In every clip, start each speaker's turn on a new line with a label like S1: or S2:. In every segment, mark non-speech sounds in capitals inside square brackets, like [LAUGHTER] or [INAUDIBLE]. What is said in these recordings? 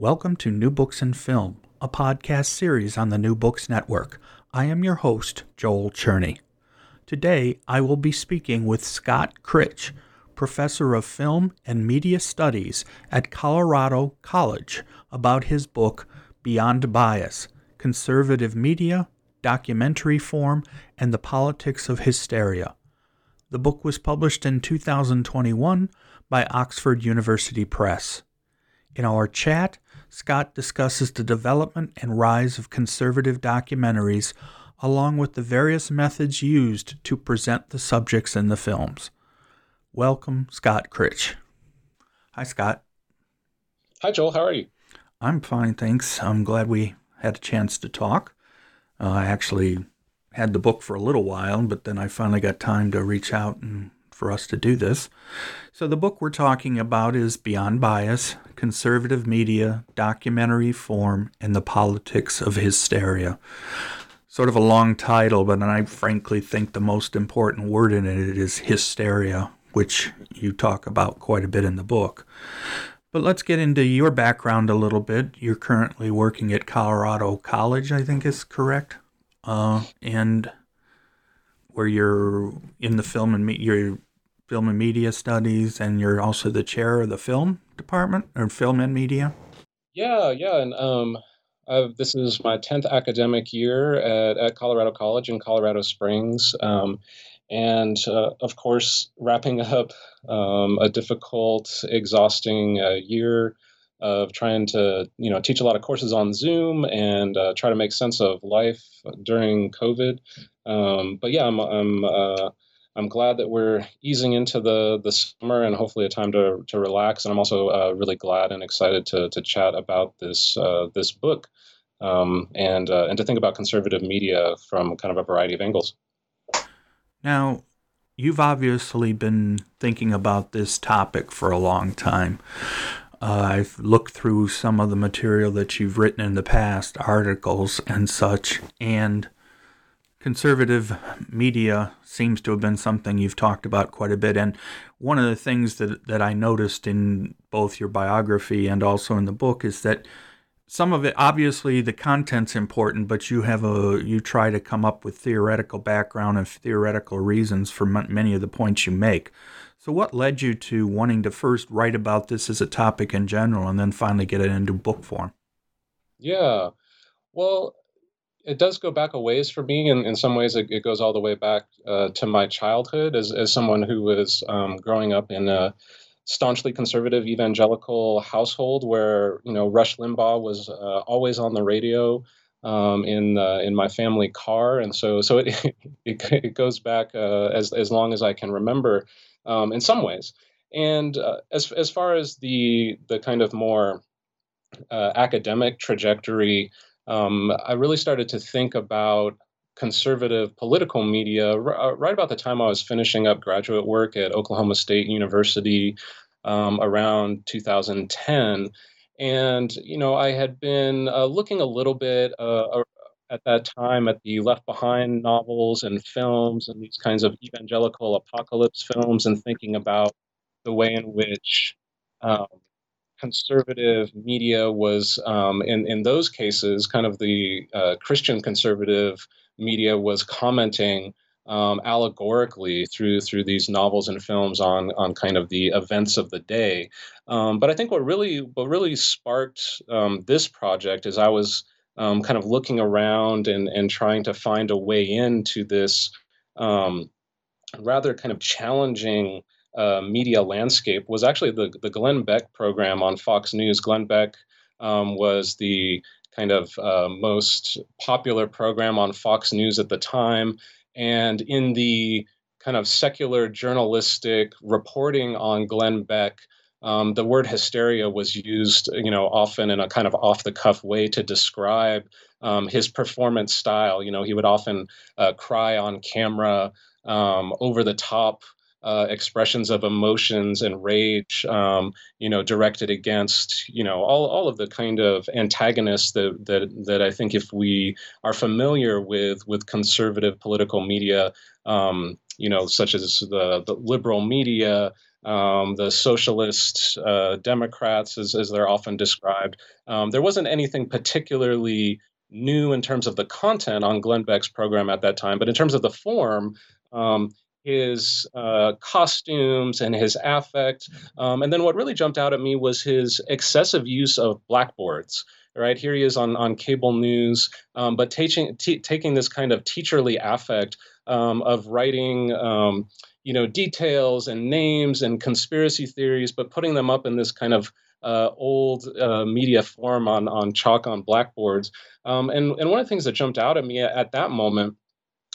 S1: Welcome to New Books and Film, a podcast series on the New Books Network. I am your host, Joel Cherney. Today, I will be speaking with Scott Krzych, professor of film and media studies at Colorado College, about his book, Beyond Bias Conservative Media, Documentary Form, and the Politics of Hysteria. The book was published in 2021 by Oxford University Press. In our chat, Scott discusses the development and rise of conservative documentaries, along with the various methods used to present the subjects in the films. Welcome, Scott Krzych. Hi, Scott.
S2: Hi, Joel. How are you?
S1: I'm fine, thanks. I'm glad we had a chance to talk. Uh, I actually had the book for a little while, but then I finally got time to reach out and for us to do this. So, the book we're talking about is Beyond Bias Conservative Media, Documentary Form, and the Politics of Hysteria. Sort of a long title, but I frankly think the most important word in it is hysteria, which you talk about quite a bit in the book. But let's get into your background a little bit. You're currently working at Colorado College, I think is correct. Uh, and where you're in the film and you're film and media studies, and you're also the chair of the film department or film and media.
S2: Yeah, yeah, and um, I've, this is my tenth academic year at, at Colorado College in Colorado Springs, um, and uh, of course, wrapping up um, a difficult, exhausting uh, year of trying to you know teach a lot of courses on Zoom and uh, try to make sense of life during COVID. Um, but yeah, I'm, I'm uh, I'm glad that we're easing into the the summer and hopefully a time to to relax. And I'm also uh, really glad and excited to to chat about this uh, this book um, and uh, and to think about conservative media from kind of a variety of angles.
S1: Now, you've obviously been thinking about this topic for a long time. Uh, I've looked through some of the material that you've written in the past, articles and such, and conservative media seems to have been something you've talked about quite a bit. And one of the things that, that I noticed in both your biography and also in the book is that some of it, obviously, the content's important, but you have a you try to come up with theoretical background and theoretical reasons for m- many of the points you make. So, what led you to wanting to first write about this as a topic in general, and then finally get it into book form?
S2: Yeah, well, it does go back a ways for me. and in some ways, it, it goes all the way back uh, to my childhood as, as someone who was um, growing up in a staunchly conservative evangelical household where, you know, Rush Limbaugh was uh, always on the radio. Um, in uh, in my family car, and so so it [LAUGHS] it, it goes back uh, as as long as I can remember, um, in some ways. And uh, as as far as the the kind of more uh, academic trajectory um, I really started to think about conservative political media r- uh, right about the time I was finishing up graduate work at Oklahoma State University um, around 2010. And you know, I had been uh, looking a little bit uh, at that time at the Left Behind novels and films and these kinds of evangelical apocalypse films, and thinking about the way in which um, conservative media was, um, in in those cases, kind of the uh, Christian conservative media was commenting um, allegorically through through these novels and films on on kind of the events of the day. Um, but I think what really what really sparked um, this project is I was um, kind of looking around and and trying to find a way into this um, rather kind of challenging uh, media landscape. Was actually the the Glenn Beck program on Fox News. Glenn Beck um, was the kind of uh, most popular program on Fox News at the time. And in the kind of secular journalistic reporting on Glenn Beck, um, the word hysteria was used, you know, often in a kind of off-the-cuff way to describe um, his performance style. You know, he would often uh, cry on camera, um, over the top uh, expressions of emotions and rage, um, you know, directed against, you know, all, all of the kind of antagonists that, that, that I think if we are familiar with, with conservative political media, um, you know, such as the, the liberal media, um, the socialist uh, Democrats, as, as they're often described, um, there wasn't anything particularly new in terms of the content on Glenn Beck's program at that time, but in terms of the form, um, his uh, costumes and his affect. Um, and then what really jumped out at me was his excessive use of blackboards. Right here he is on, on cable news, um, but taking t- taking this kind of teacherly affect um, of writing, um, you know, details and names and conspiracy theories, but putting them up in this kind of uh, old uh, media form on on chalk on blackboards. Um, and and one of the things that jumped out at me at, at that moment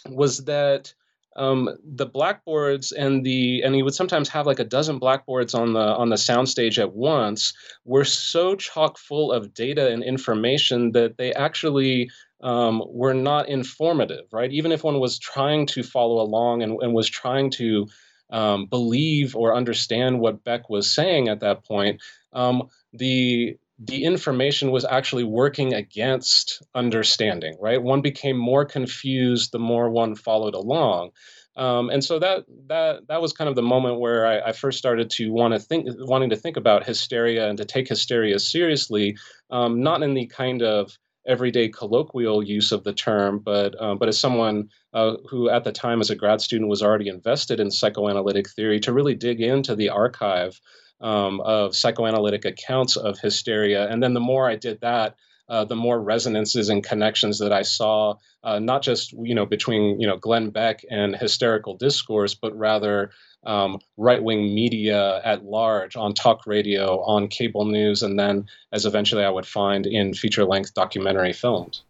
S2: was that um, the blackboards and the and he would sometimes have like a dozen blackboards on the on the soundstage at once were so chock full of data and information that they actually um, were not informative right? Even if one was trying to follow along and, and was trying to um, believe or understand what beck was saying at that point um, the the information was actually working against understanding, right? One became more confused the more one followed along. Um, and so that that that was kind of the moment where I, I first started to want to think, wanting to think about hysteria and to take hysteria seriously, um, not in the kind of everyday colloquial use of the term, but um, but as someone uh, who at the time as a grad student was already invested in psychoanalytic theory, to really dig into the archive um, of psychoanalytic accounts of hysteria. And then the more I did that, uh, the more resonances and connections that I saw, uh, not just you know between you know Glenn Beck and hysterical discourse, but rather um, right-wing media at large on talk radio, on cable news, and then as eventually I would find in feature-length documentary films.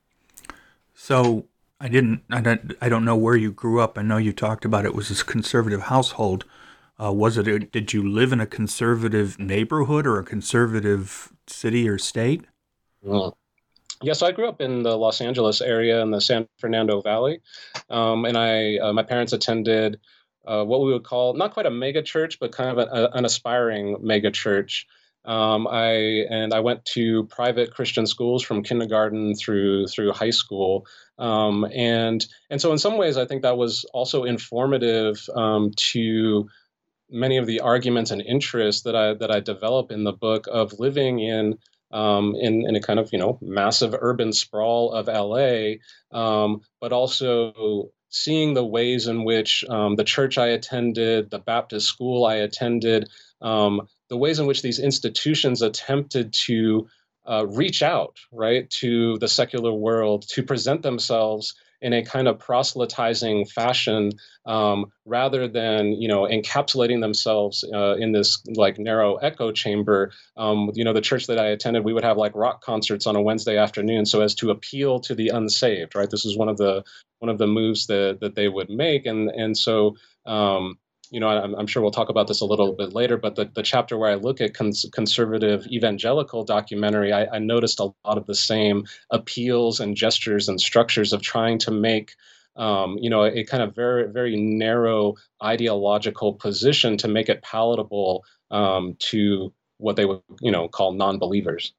S1: So I didn't, I don't, I don't know where you grew up. I know you talked about it was this conservative household. Uh, was it? Did you live in a conservative neighborhood or a conservative city or state?
S2: Well, yeah, so I grew up in the Los Angeles area in the San Fernando Valley, um, and I uh, my parents attended uh, what we would call not quite a mega church, but kind of a, a, an aspiring mega church. Um, I and I went to private Christian schools from kindergarten through through high school, um, and and so in some ways I think that was also informative um, to many of the arguments and interests that I that I develop in the book of living in um, in in a kind of you know massive urban sprawl of LA, um, but also seeing the ways in which um, the church I attended, the Baptist school I attended, um, the ways in which these institutions attempted to uh, reach out right to the secular world to present themselves in a kind of proselytizing fashion um, rather than you know encapsulating themselves uh, in this like narrow echo chamber. Um, you know the church that i attended we would have like rock concerts on a wednesday afternoon so as to appeal to the unsaved right? This is one of the one of the moves that that they would make and and so um, you know, I'm, I'm, sure we'll talk about this a little bit later, but the, the chapter where I look at cons- conservative evangelical documentary, I, I, noticed a lot of the same appeals and gestures and structures of trying to make, um, you know, a, a kind of very, very narrow ideological position to make it palatable um, to what they would, you know, call non believers.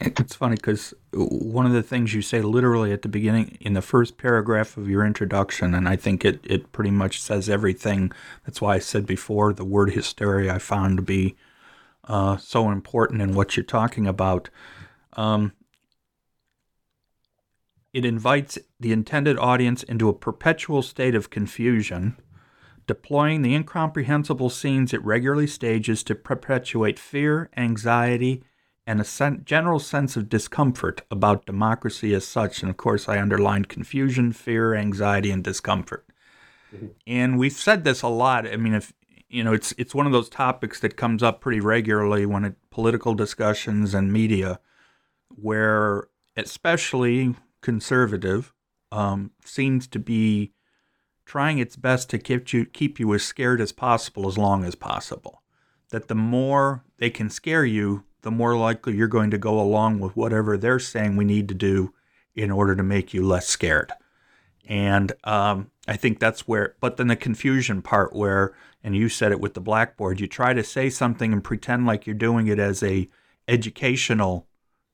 S1: It's funny because one of the things you say literally at the beginning, in the first paragraph of your introduction, and I think it, it pretty much says everything. That's why I said before the word hysteria I found to be uh, so important in what you're talking about. Um, it invites the intended audience into a perpetual state of confusion, deploying the incomprehensible scenes it regularly stages to perpetuate fear, anxiety, and a sen- general sense of discomfort about democracy as such. And of course, I underlined confusion, fear, anxiety, and discomfort. Mm-hmm. And we've said this a lot. I mean, if you know, it's it's one of those topics that comes up pretty regularly when it political discussions and media, where especially conservative um, seems to be trying its best to keep you keep you as scared as possible as long as possible. That the more they can scare you, the more likely you're going to go along with whatever they're saying we need to do in order to make you less scared. And um, I think that's where, but then the confusion part where, and you said it with the blackboard, you try to say something and pretend like you're doing it as a educational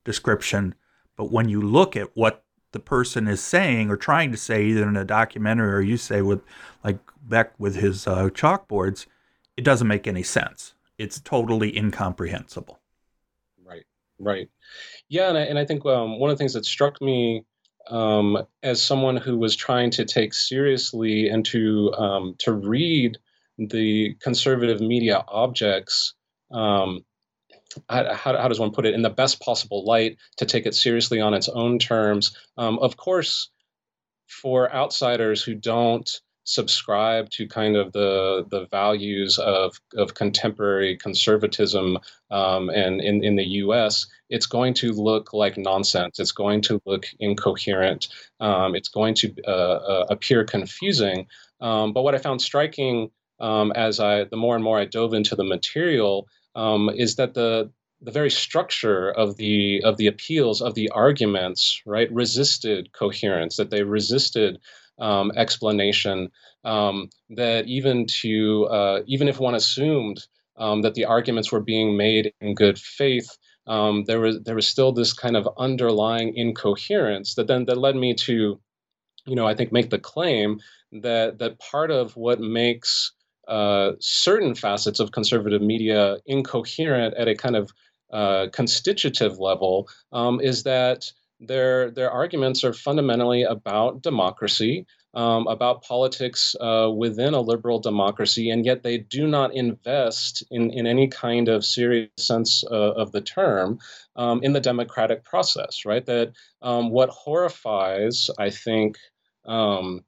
S1: description, but when you look at what the person is saying or trying to say, either in a documentary or you say with, like Beck with his uh, chalkboards, it doesn't make any sense. It's totally incomprehensible.
S2: Right. Yeah, and I, and I think um, one of the things that struck me um, as someone who was trying to take seriously and to um, to read the conservative media objects um, how, how, does one put it in the best possible light to take it seriously on its own terms um, of course for outsiders who don't subscribe to kind of the the values of of contemporary conservatism um, and in in the U.S. It's going to look like nonsense. It's going to look incoherent. Um, it's going to uh, uh, appear confusing. Um, but what I found striking um, as I the more and more I dove into the material um, is that the the very structure of the of the appeals of the arguments right resisted coherence that they resisted um, explanation um, that even to uh, even if one assumed um, that the arguments were being made in good faith, um, there was there was still this kind of underlying incoherence that then that led me to, you know, I think make the claim that that part of what makes uh, certain facets of conservative media incoherent at a kind of uh, constitutive level um, is that their their arguments are fundamentally about democracy, um, about politics uh, within a liberal democracy, and yet they do not invest in, in any kind of serious sense uh, of the term um, in the democratic process. Right? That um, what horrifies, I think. Um,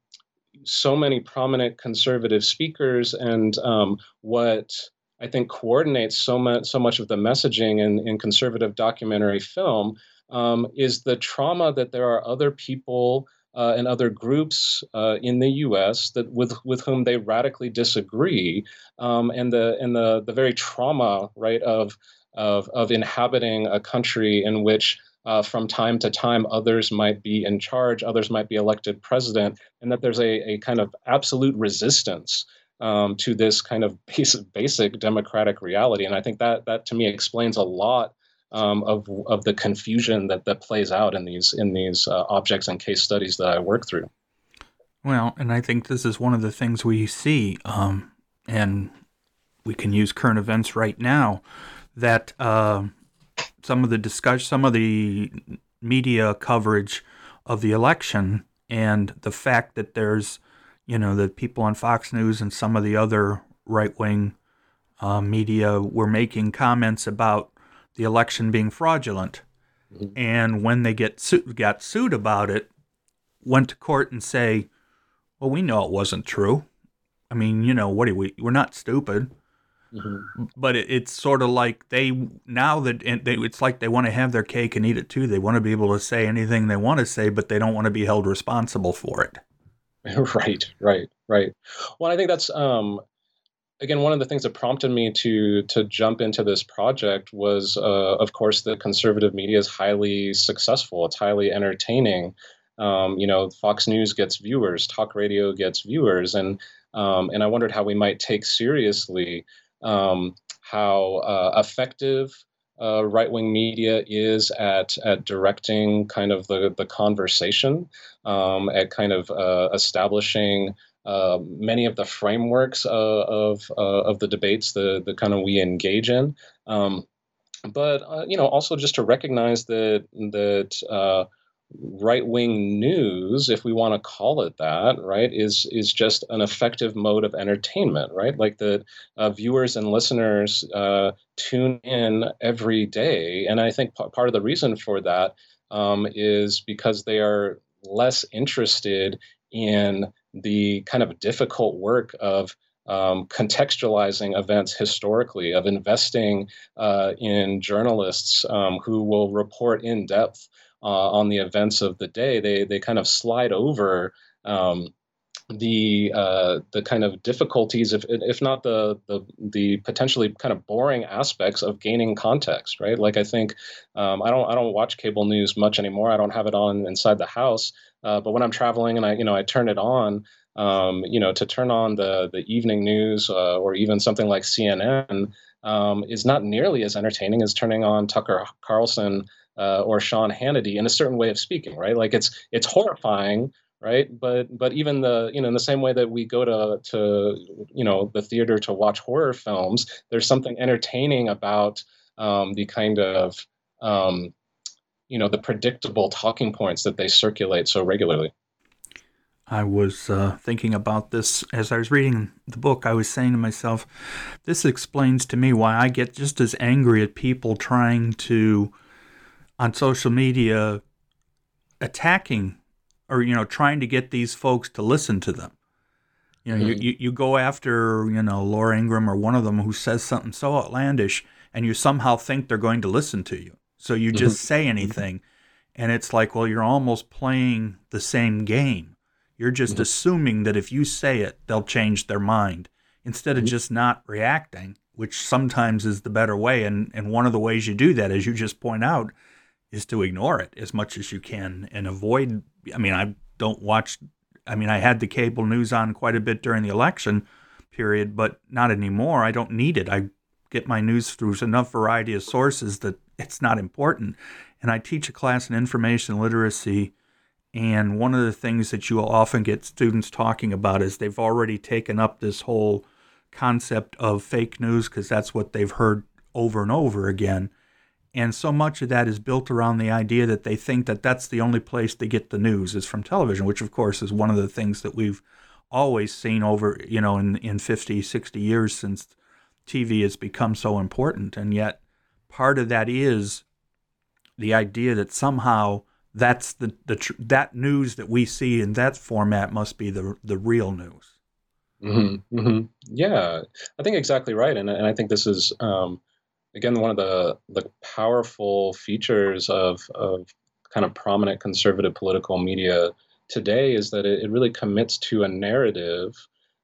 S2: so many prominent conservative speakers, and um, what I think coordinates so much so much of the messaging in, in conservative documentary film um, is the trauma that there are other people uh, and other groups uh, in the U.S. that with with whom they radically disagree, um, and the and the the very trauma right of of of inhabiting a country in which uh, from time to time others might be in charge, others might be elected president, and that there's a, a kind of absolute resistance um, to this kind of [LAUGHS] basic, basic democratic reality. And I think that that to me explains a lot um, of of the confusion that that plays out in these in these uh, objects and case studies that I work through.
S1: Well, and I think this is one of the things we see, um, and we can use current events right now that uh, some of the discussion, some of the media coverage of the election, and the fact that there's, you know, the people on Fox News and some of the other right wing uh, media were making comments about the election being fraudulent. Mm-hmm. And when they get su- got sued about it, went to court and say, "Well, we know it wasn't true. I mean, you know, what are we? We're not stupid." Mm-hmm. But it, it's sort of like they now that they, it's like they want to have their cake and eat it too. They want to be able to say anything they want to say, but they don't want to be held responsible for it. [LAUGHS]
S2: Right, right, right. Well, I think that's um, again, one of the things that prompted me to to jump into this project was, uh, of course, the conservative media is highly successful. It's highly entertaining. Um, you know, Fox News gets viewers, talk radio gets viewers, and um, and I wondered how we might take seriously um, how uh, effective uh, right wing media is at at directing kind of the the conversation, um, at kind of uh, establishing. Uh, many of the frameworks uh, of uh, of the debates, the the kind of we engage in, um, but you know also just to recognize that that right wing news, if we want to call it that, right, is is just an effective mode of entertainment, right? Like the uh, viewers and listeners uh, tune in every day, and I think p- part of the reason for that um, is because they are less interested in the kind of difficult work of um, contextualizing events historically, of investing uh, in journalists um, who will report in depth uh, on the events of the day, they they kind of slide over um, the uh, the kind of difficulties, if if not the, the the potentially kind of boring aspects of gaining context, right? Like I think um, I don't I don't watch cable news much anymore. I don't have it on inside the house, uh, but when I'm traveling and I you know I turn it on. Um, you know, to turn on the the evening news uh, or even something like CNN um, is not nearly as entertaining as turning on Tucker Carlson uh, or Sean Hannity in a certain way of speaking, right? Like it's it's horrifying, right? But but even the you know in the same way that we go to to you know the theater to watch horror films, there's something entertaining about um, the kind of um, you know the predictable talking points that they circulate so regularly.
S1: I was uh, thinking about this as I was reading the book. I was saying to myself, this explains to me why I get just as angry at people trying to on social media attacking or you know trying to get these folks to listen to them you know mm-hmm. you, you go after you know laura Ingraham or one of them who says something so outlandish and you somehow think they're going to listen to you so you mm-hmm. just say anything and it's like well you're almost playing the same game you're just mm-hmm. assuming that if you say it they'll change their mind instead of mm-hmm. just not reacting which sometimes is the better way and and one of the ways you do that as you just point out is to ignore it as much as you can and avoid. I mean, I don't watch. I mean, I had the cable news on quite a bit during the election period, but not anymore. I don't need it. I get my news through enough variety of sources that it's not important. And I teach a class in information literacy. And one of the things that you will often get students talking about is they've already taken up this whole concept of fake news because that's what they've heard over and over again. And so much of that is built around the idea that they think that that's the only place they get the news is from television, which of course is one of the things that we've always seen over, you know, in, in 50, 60 years since TV has become so important. And yet part of that is the idea that somehow that's the, the tr- that news that we see in that format must be the the real news.
S2: Mm-hmm, mm-hmm. Yeah, I think exactly right, and and I think this is um, again one of the the powerful features of of kind of prominent conservative political media today is that it, it really commits to a narrative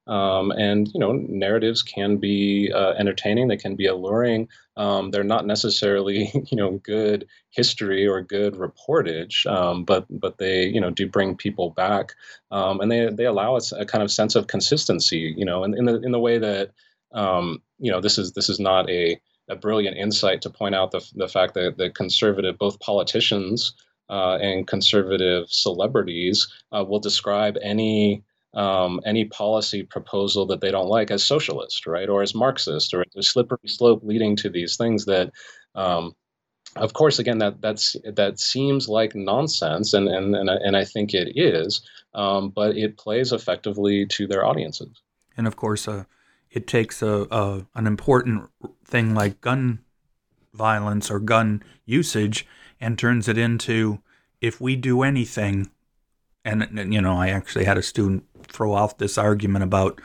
S2: um, and you know narratives can be uh, entertaining they can be alluring. Um, they're not necessarily [LAUGHS] you know good history or good reportage um, but but they you know do bring people back um, and they they allow us a kind of sense of consistency you know in, in the in the way that um, you know this is this is not a a brilliant insight to point out the, the fact that the conservative, both politicians uh, and conservative celebrities, uh, will describe any um, any policy proposal that they don't like as socialist, right, or as Marxist, or a slippery slope leading to these things that. Um, of course, again, that that's that seems like nonsense, and and and I, and I think it is, um, but it plays effectively to their audiences.
S1: And of course, uh, it takes a, a an important thing like gun violence or gun usage and turns it into if we do anything and you know i actually had a student throw out this argument about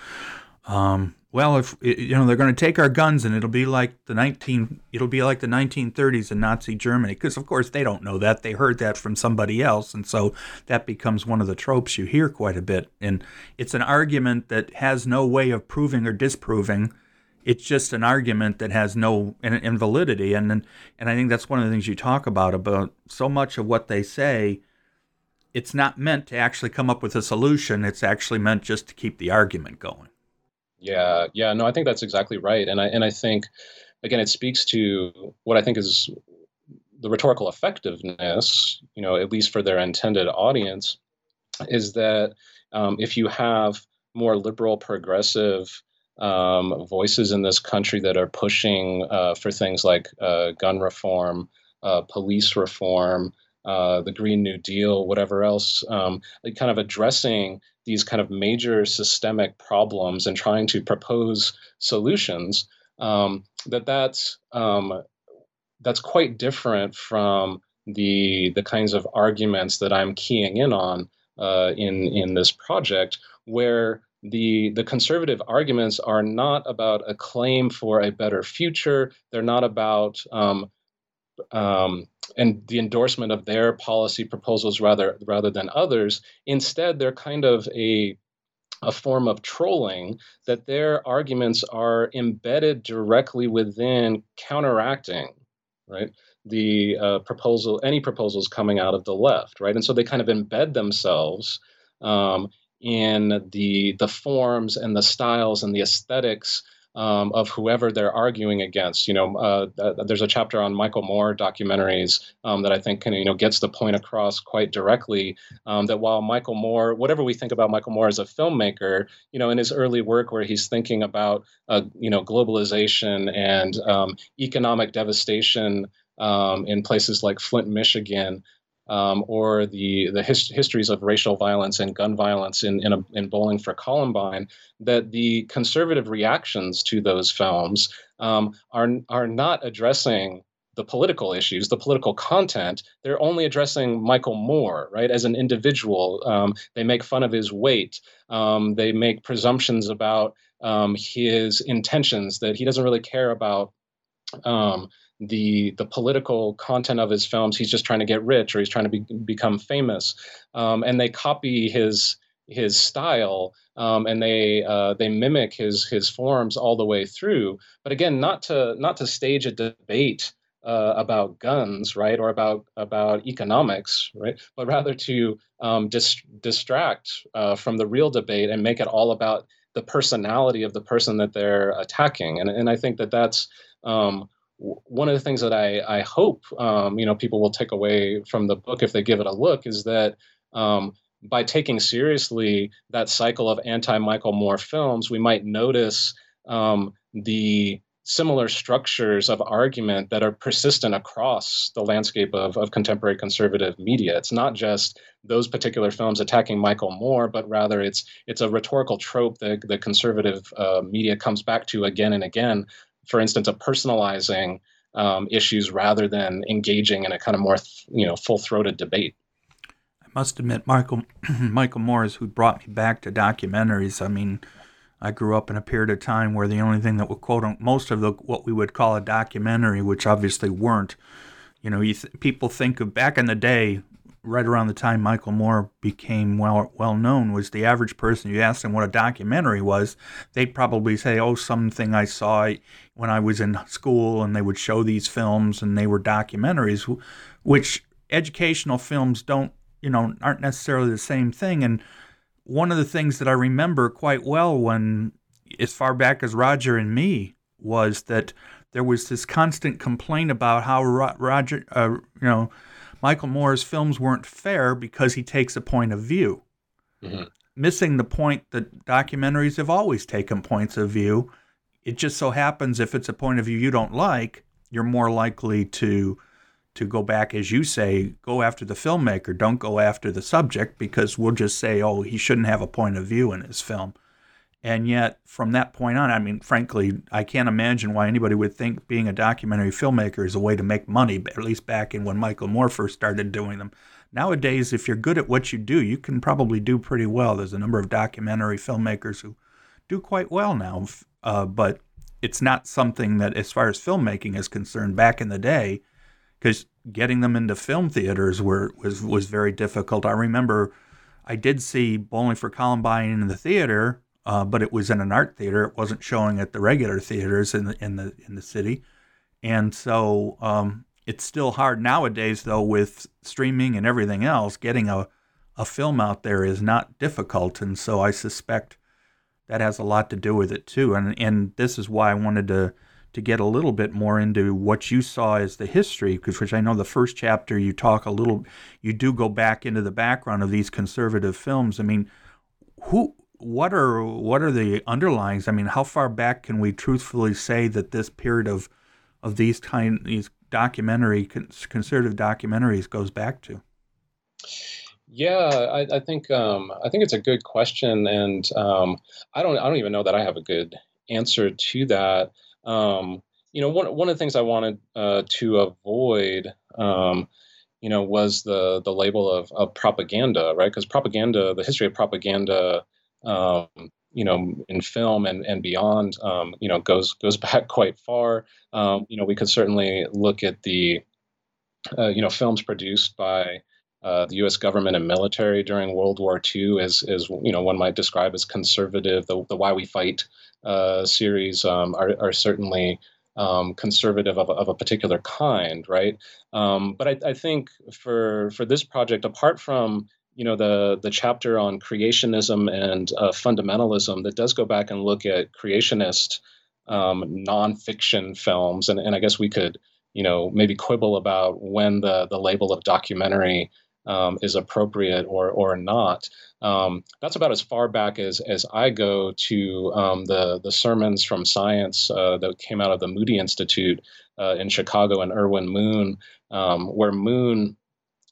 S1: um, well, if you know they're going to take our guns and it'll be like the 19 it'll be like the 1930s in Nazi Germany because of course they don't know that. They heard that from somebody else and so that becomes one of the tropes you hear quite a bit. And it's an argument that has no way of proving or disproving. It's just an argument that has no invalidity. And and and I think that's one of the things you talk about about so much of what they say it's not meant to actually come up with a solution. It's actually meant just to keep the argument going
S2: yeah, yeah, no, I think that's exactly right, and I and I think again, it speaks to what I think is the rhetorical effectiveness, you know, at least for their intended audience, is that um, if you have more liberal, progressive um, voices in this country that are pushing uh, for things like uh, gun reform, uh, police reform, uh, the Green New Deal, whatever else, um, kind of addressing these kind of major systemic problems and trying to propose solutions. Um, that that's um, that's quite different from the the kinds of arguments that I'm keying in on uh, in in this project, where the the conservative arguments are not about a claim for a better future. They're not about um, um, and the endorsement of their policy proposals rather rather than others. Instead, they're kind of a a form of trolling that their arguments are embedded directly within counteracting right the uh, proposal any proposals coming out of the left right and so they kind of embed themselves um, in the the forms and the styles and the aesthetics um, of whoever they're arguing against. You know, uh, there's a chapter on Michael Moore documentaries um, that I think can, you know gets the point across quite directly. Um, that while Michael Moore, whatever we think about Michael Moore as a filmmaker, you know, in his early work where he's thinking about uh, you know globalization and um, economic devastation um, in places like Flint, Michigan um, or the the his, histories of racial violence and gun violence in in, a, in Bowling for Columbine, that the conservative reactions to those films um, are are not addressing the political issues, the political content. They're only addressing Michael Moore, right, as an individual. Um, they make fun of his weight. Um, they make presumptions about um, his intentions that he doesn't really care about um, the the political content of his films. He's just trying to get rich or he's trying to be, become famous, um, and they copy his his style um, and they uh, they mimic his his forms all the way through. But again, not to not to stage a debate uh, about guns, right, or about about economics, right, but rather to um, dis- distract uh, from the real debate and make it all about the personality of the person that they're attacking. And and I think that that's um, one of the things that I, I hope um, you know people will take away from the book if they give it a look is that um, by taking seriously that cycle of anti-Michael Moore films, we might notice um, the similar structures of argument that are persistent across the landscape of, of contemporary conservative media. It's not just those particular films attacking Michael Moore, but rather it's it's a rhetorical trope that the conservative uh, media comes back to again and again for instance, of personalizing um, issues rather than engaging in a kind of more, you know, full-throated debate.
S1: I must admit, Michael [CLEARS THROAT] Michael Moore is who brought me back to documentaries. I mean, I grew up in a period of time where the only thing that would quote most of the what we would call a documentary, which obviously weren't. You know, you th- people think of back in the day, right around the time Michael Moore became well well known was the average person you asked them what a documentary was, they'd probably say, "Oh, something I saw when I was in school," and they would show these films, and they were documentaries, which educational films don't, you know, aren't necessarily the same thing. And one of the things that I remember quite well when, as far back as Roger and me, was that there was this constant complaint about how Roger, uh, you know Michael Moore's films weren't fair because he takes a point of view. Mm-hmm. Missing the point that documentaries have always taken points of view. It just so happens if it's a point of view you don't like, you're more likely to to go back as you say, go after the filmmaker, don't go after the subject because we'll just say, oh, he shouldn't have a point of view in his film. And yet, from that point on, I mean, frankly, I can't imagine why anybody would think being a documentary filmmaker is a way to make money, at least back in when Michael Moore first started doing them. Nowadays, if you're good at what you do, you can probably do pretty well. There's a number of documentary filmmakers who do quite well now, uh, but it's not something that, as far as filmmaking is concerned, back in the day, because getting them into film theaters were was was very difficult. I remember I did see Bowling for Columbine in the theater uh, but it was in an art theater. It wasn't showing at the regular theaters in the in the in the city, and so um, it's still hard nowadays. Though with streaming and everything else, getting a a film out there is not difficult, and so I suspect that has a lot to do with it too. And and this is why I wanted to to get a little bit more into what you saw as the history, because which I know the first chapter you talk a little, you do go back into the background of these conservative films. I mean, who, what are what are the underlyings? I mean, how far back can we truthfully say that this period of of these kind these documentary conservative documentaries goes back to?
S2: Yeah, I, I think um, I think it's a good question, and um, I don't I don't even know that I have a good answer to that. Um, you know, one one of the things I wanted uh, to avoid, um, you know, was the the label of, of propaganda, right? Because propaganda, the history of propaganda, um, you know, in film and and beyond, um, you know, goes goes [LAUGHS] back quite far. Um, you know, we could certainly look at the, uh, you know, films produced by uh, the U.S. government and military during World War II is, is you know, one might describe as conservative. The, the Why We Fight uh, series um, are, are certainly um, conservative of a, of a particular kind, right? Um, but I, I, think for for this project, apart from you know the the chapter on creationism and uh, fundamentalism, that does go back and look at creationist um, nonfiction films, and, and I guess we could you know maybe quibble about when the the label of documentary um, is appropriate or or not. Um, that's about as far back as as I go to um, the the sermons from science uh, that came out of the Moody Institute uh, in Chicago and Irwin Moon, um, where Moon,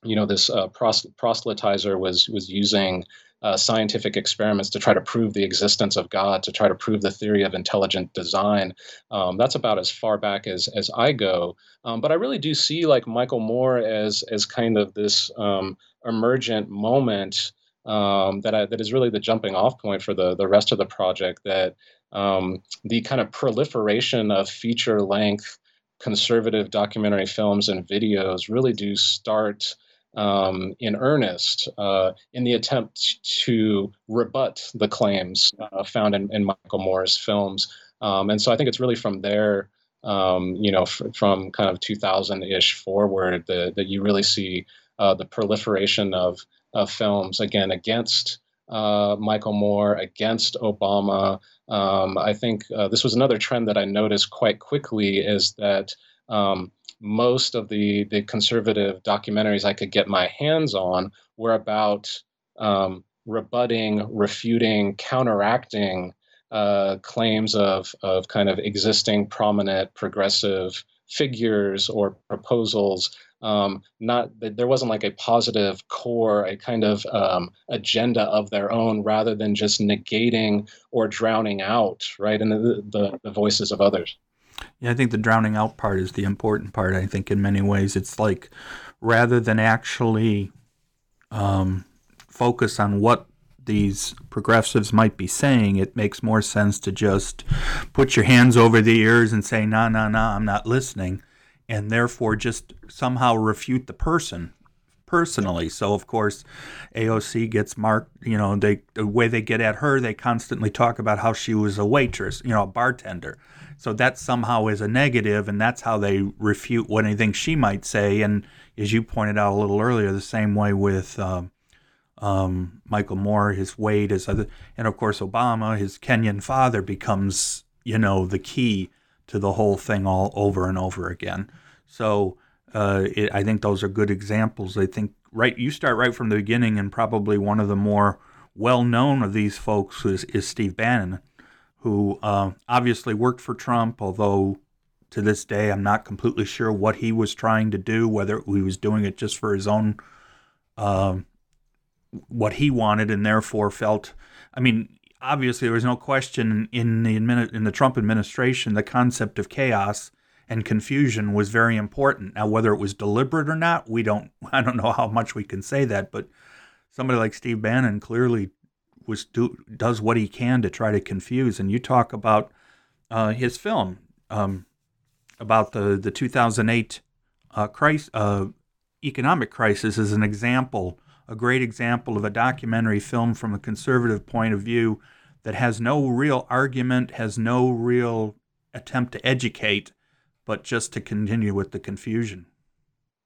S2: you know, this uh, proselytizer was was using uh, scientific experiments to try to prove the existence of God, to try to prove the theory of intelligent design. Um, that's about as far back as as I go. Um, but I really do see like Michael Moore as as kind of this um, emergent moment um, that I, that is really the jumping off point for the the rest of the project. That um, the kind of proliferation of feature length conservative documentary films and videos really do start um, in earnest uh, in the attempt to rebut the claims uh, found in, in, Michael Moore's films. Um, and so I think it's really from there, um, you know, f- from kind of 2000 ish forward that, that you really see uh, the proliferation of, of films, again, against uh, Michael Moore, against Obama. Um, I think uh, this was another trend that I noticed quite quickly is that. Um, most of the the conservative documentaries I could get my hands on were about um, rebutting, refuting, counteracting uh, claims of of kind of existing prominent progressive figures or proposals. Um, not there wasn't like a positive core, a kind of um, agenda of their own, rather than just negating or drowning out, right, and the, the, the voices of others.
S1: Yeah, I think the drowning out part is the important part. I think in many ways it's like rather than actually um, focus on what these progressives might be saying, it makes more sense to just put your hands over the ears and say, "No, no, no, I'm not listening," and therefore just somehow refute the person personally. So of course, AOC gets marked. You know, they the way they get at her, they constantly talk about how she was a waitress, you know, a bartender. So that somehow is a negative, and that's how they refute what anything she might say. And as you pointed out a little earlier, the same way with um, um, Michael Moore, his weight, his other, and of course Obama, his Kenyan father becomes, you know, the key to the whole thing all over and over again. So uh, it, I think those are good examples. I think right, you start right from the beginning, and probably one of the more well known of these folks is, is Steve Bannon who uh, obviously worked for Trump, although to this day I'm not completely sure what he was trying to do, whether he was doing it just for his own, uh, what he wanted, and therefore felt. I mean, obviously there was no question in the in the Trump administration the concept of chaos and confusion was very important. Now, whether it was deliberate or not, we don't. [LAUGHS] I don't know how much we can say that, but somebody like Steve Bannon clearly was do, does what he can to try to confuse. And you talk about uh, his film um, about the the 2008 uh, crisis, uh, economic crisis as an example, a great example of a documentary film from a conservative point of view that has no real argument, has no real attempt to educate, but just to continue with the confusion.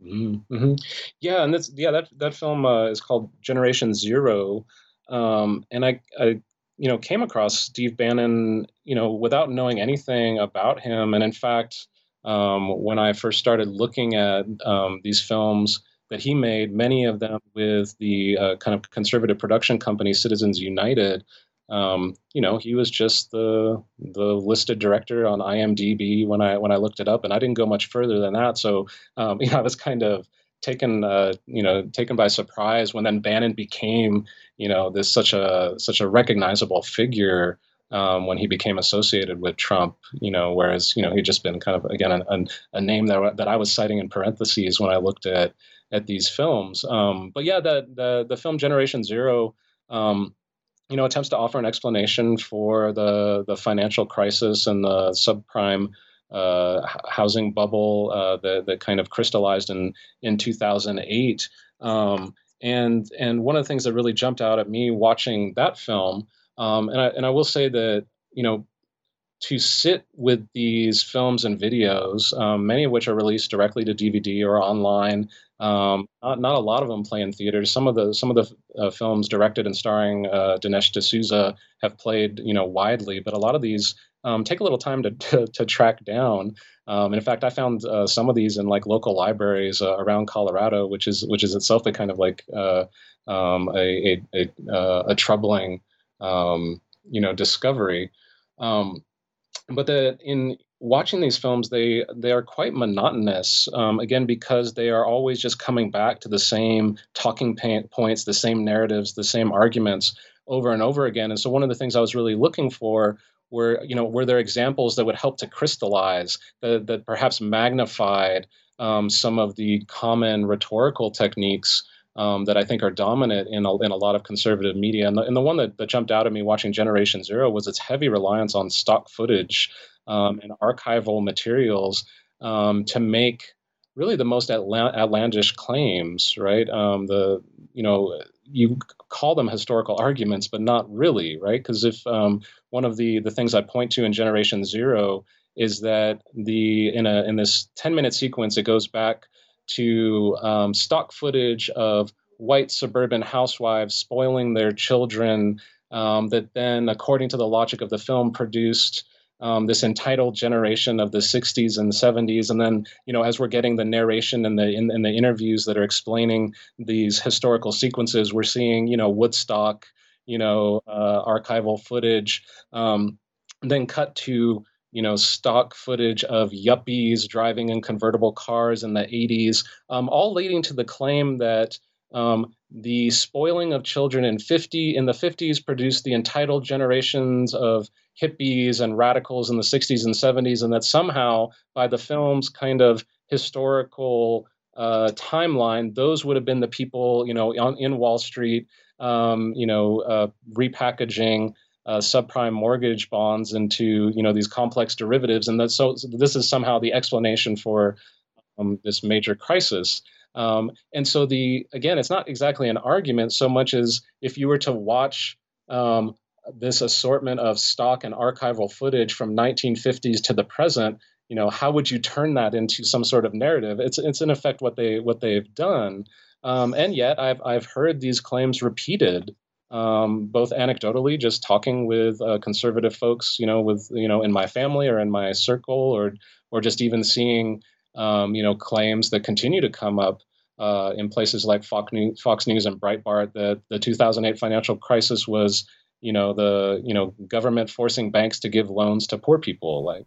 S2: Mm-hmm. Yeah, and that's yeah that that film uh, is called Generation Zero, um, and I, I, you know, came across Steve Bannon, you know, without knowing anything about him. And in fact, um, when I first started looking at um, these films that he made, many of them with the uh, kind of conservative production company Citizens United, um, you know, he was just the the listed director on IMDb when I when I looked it up, and I didn't go much further than that. So, um, [LAUGHS] you know, I was kind of taken uh, you know taken by surprise when then Bannon became you know this such a such a recognizable figure um, when he became associated with Trump, you know, whereas you know he'd just been kind of again a, a name that that I was citing in parentheses when I looked at at these films. Um, but yeah, the the the film Generation Zero, um, you know, attempts to offer an explanation for the the financial crisis and the subprime uh, housing bubble uh, that that kind of crystallized in in 2008. Um, and and one of the things that really jumped out at me watching that film, um, and I and I will say that you know to sit with these films and videos, um, many of which are released directly to DVD or online. Um, not, not a lot of them play in theaters. Some of the some of the uh, films directed and starring uh, Dinesh D'Souza have played, you know, widely, but a lot of these um, take a little time to [LAUGHS] to, to track down. Um, and in fact, I found uh, some of these in like local libraries uh, around Colorado, which is which is itself a kind of like uh, um, a a, a, uh, a troubling um, you know discovery. Um, but the in watching these films, they they are quite monotonous. Um, again, because they are always just coming back to the same talking points, the same narratives, the same arguments over and over again. And so, one of the things I was really looking for were you know were there examples that would help to crystallize that, that perhaps magnified um, some of the common rhetorical techniques um, that I think are dominant in a, in a lot of conservative media. And the, and the one that, that jumped out at me watching Generation Zero was its heavy reliance on stock footage um, and archival materials um, to make really the most outlandish claims, right? Um, the you know you call them historical arguments, but not really, right? Because if um, one of the the things I point to in Generation Zero is that the in a in this 10 minute sequence it goes back to um, stock footage of white suburban housewives spoiling their children um, that then according to the logic of the film produced um, this entitled generation of the 60s and 70s and then you know as we're getting the narration and the in, in, the interviews that are explaining these historical sequences we're seeing you know woodstock you know uh, archival footage um, then cut to you know stock footage of yuppies driving in convertible cars in the 80s um, all leading to the claim that um, the spoiling of children in 50 in the 50s produced the entitled generations of hippies and radicals in the 60s and 70s, and that somehow by the film's kind of historical uh, timeline, those would have been the people, you know, on, in Wall Street, um, you know, uh, repackaging uh, subprime mortgage bonds into, you know, these complex derivatives, and that so, so this is somehow the explanation for um, this major crisis. Um, and so the again, it's not exactly an argument so much as if you were to watch um, this assortment of stock and archival footage from 1950s to the present, you know, how would you turn that into some sort of narrative? It's it's in effect what they what they've done. Um, and yet I've I've heard these claims repeated, um, both anecdotally, just talking with uh, conservative folks, you know, with you know in my family or in my circle, or or just even seeing um, you know claims that continue to come up uh, in places like Fox News, Fox News and Breitbart that the 2008 financial crisis was you know the you know government forcing banks to give loans to poor people like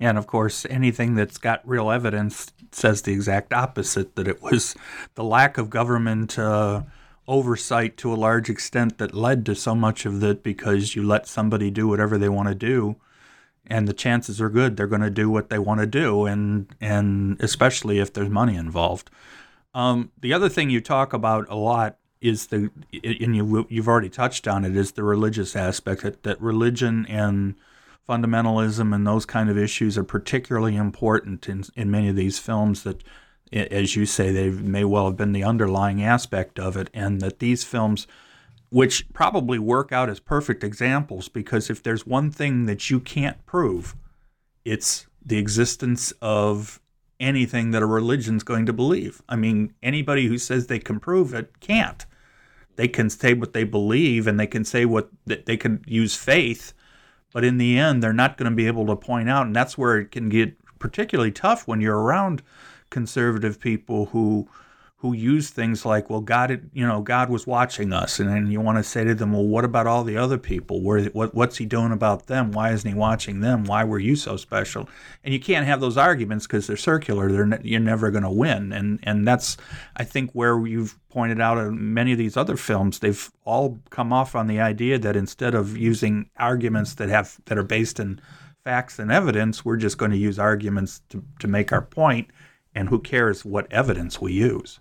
S1: And of course, anything that's got real evidence says the exact opposite that it was the lack of government uh, oversight to a large extent that led to so much of that because you let somebody do whatever they want to do and the chances are good they're going to do what they want to do and and especially if there's money involved. Um, the other thing you talk about a lot is the and you you've already touched on it is the religious aspect that, that religion and fundamentalism and those kind of issues are particularly important in in many of these films that as you say they may well have been the underlying aspect of it and that these films which probably work out as perfect examples because if there's one thing that you can't prove it's the existence of anything that a religion's going to believe. I mean, anybody who says they can prove it can't. They can say what they believe and they can say what they can use faith, but in the end, they're not going to be able to point out. And that's where it can get particularly tough when you're around conservative people who who use things like, well, God, you know, God was watching us, and then you want to say to them, well, what about all the other people? Where, what, what's He doing about them? Why isn't He watching them? Why were you so special? And you can't have those arguments because they're circular. They're ne- you're never going to win, and and that's, I think, where you've pointed out in many of these other films, they've all come off on the idea that instead of using arguments that have that are based in facts and evidence, we're just going to use arguments to to make our point, and who cares what evidence we use?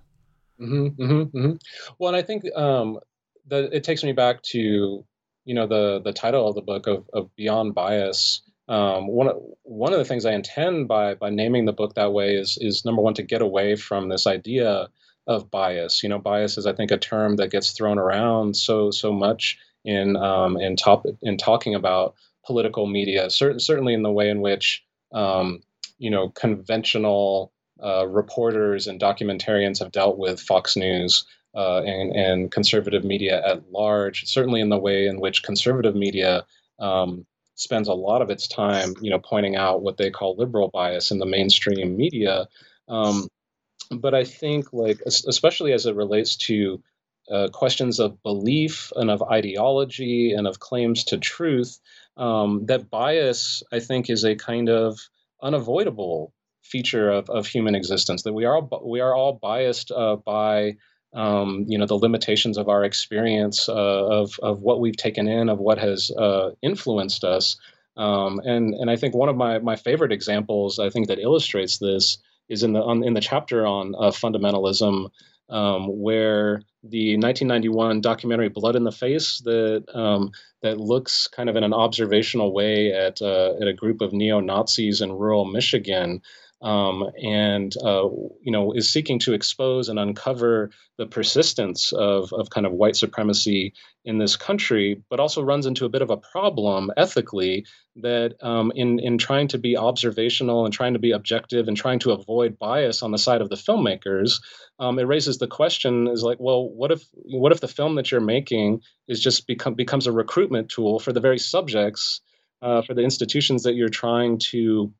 S2: Mm-hmm, mm-hmm, mm-hmm. Well, and I think um, that it takes me back to you know the the title of the book of, of Beyond Bias. Um, one of one of the things I intend by by naming the book that way is is number one to get away from this idea of bias. You know, bias is I think a term that gets thrown around so so much in um, in top in talking about political media. Certain certainly in the way in which um, you know conventional uh, reporters and documentarians have dealt with Fox News uh, and, and, conservative media at large, certainly in the way in which conservative media um, spends a lot of its time, you know, pointing out what they call liberal bias in the mainstream media. Um, but I think, like, especially as it relates to uh, questions of belief and of ideology and of claims to truth, um, that bias, I think, is a kind of unavoidable feature of, of human existence that we are we are all biased uh, by um, you know the limitations of our experience uh, of of what we've taken in of what has uh, influenced us. Um, and and I think one of my my favorite examples I think that illustrates this is in the on, in the chapter on uh, fundamentalism um, where the 1991 documentary Blood in the Face that um, that looks kind of in an observational way at uh, at a group of neo Nazis in rural Michigan um, and uh, you know is seeking to expose and uncover the persistence of, of kind of white supremacy in this country, but also runs into a bit of a problem ethically that um, in in trying to be observational and trying to be objective and trying to avoid bias on the side of the filmmakers, um, it raises the question: is like, well, what if what if the film that you're making is just become becomes a recruitment tool for the very subjects uh, for the institutions that you're trying to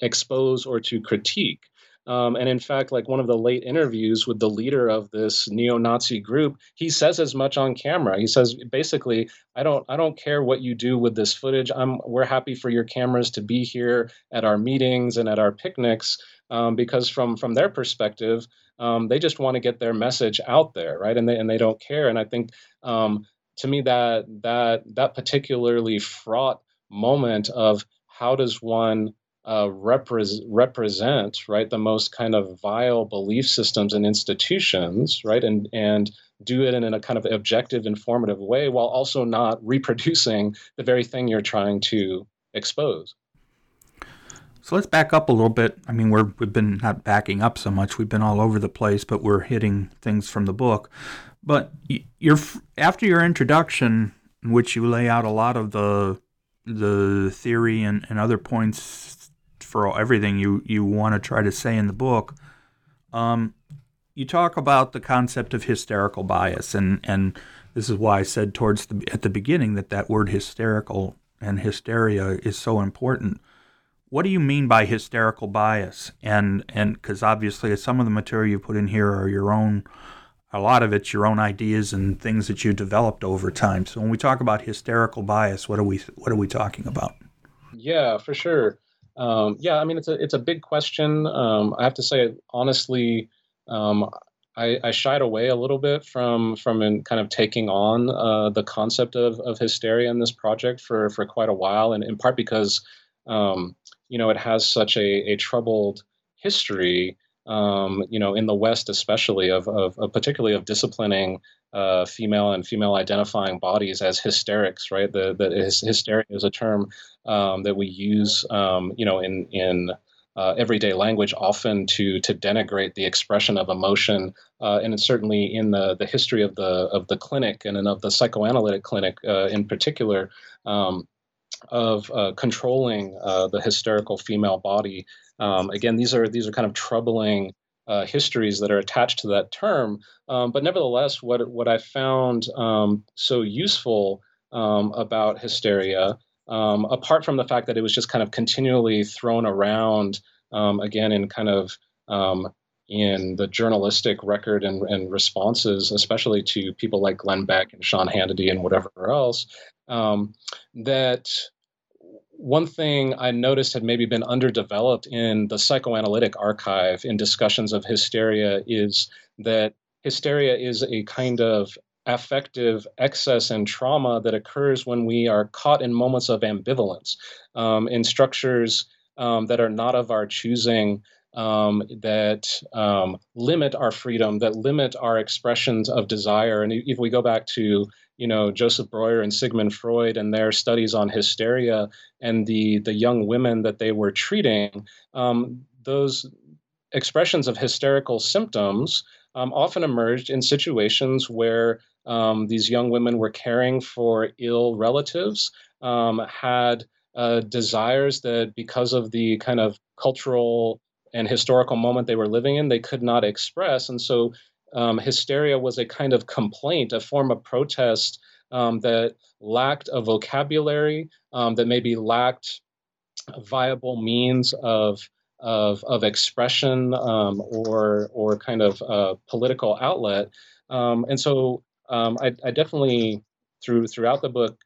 S2: expose or to critique. Um, and in fact, like one of the late interviews with the leader of this neo-Nazi group, he says as much on camera. He says basically, "I don't, I don't care what you do with this footage. I'm, we're happy for your cameras to be here at our meetings and at our picnics, um, because from from their perspective, um, they just want to get their message out there, right? And they and they don't care. And I think um, to me that that that particularly fraught moment of how does one uh, repre- represent right the most kind of vile belief systems and institutions right and and do it in a kind of objective informative way while also not [LAUGHS] reproducing the very thing you're trying to expose.
S1: So let's back up a little bit. I mean we're we've been not backing up so much. We've been all over the place but we're hitting things from the book. But you're after your introduction in which you lay out a lot of the the theory and, and other points for everything you, you want to try to say in the book. Um, you talk about the concept of hysterical bias, and, and this is why I said towards the, at the beginning that that word hysterical and hysteria is so important. What do you mean by hysterical bias? And and because obviously some of the material you put in here are your own, a lot of it's your own ideas and things that you developed over time. So when we talk about hysterical bias, what are we what are we talking about?
S2: Yeah, for sure. Um, yeah, I mean it's a it's a big question. Um, I have to say honestly, um, I, I, shied away a little bit from from in kind of taking on uh, the concept of, of hysteria in this project for for quite a while, and in part because um, you know it has such a, a troubled history. um, you know, in the West especially, of, of, of particularly of disciplining uh, female and female identifying bodies as hysterics, right? The, the hysteria is a term um, that we use, um, you know, in in uh, everyday language, often to to denigrate the expression of emotion, uh, and it's certainly in the the history of the of the clinic and of the psychoanalytic clinic uh, in particular. Um, of uh, controlling uh, the hysterical female body. Um, again, these are these are kind of troubling uh, histories that are attached to that term. Um, but nevertheless, what what I found um, so useful um, about hysteria, um, apart from the fact that it was just kind of continually thrown around, um, again in kind of in the journalistic record and, and, responses, especially to people like Glenn Beck and Sean Hannity and whatever else, um, that one thing I noticed had maybe been underdeveloped in the psychoanalytic archive in discussions of hysteria is that hysteria is a kind of affective excess and trauma that occurs when we are caught in moments of ambivalence, um, in structures um, that are not of our choosing, um, that um, limit our freedom, that limit our expressions of desire. And if we go back to you know Joseph Breuer and Sigmund Freud and their studies on hysteria and the the young women that they were treating, um, those expressions of hysterical symptoms um, often emerged in situations where um, these young women were caring for ill relatives, um, had uh, desires that because of the kind of cultural and historical moment they were living in, they could not express. And so um, hysteria was a kind of complaint, a form of protest um, that lacked a vocabulary, um, that maybe lacked viable means of of, of expression um, or or kind of uh, political outlet. Um, and so um, I, I, definitely through throughout the book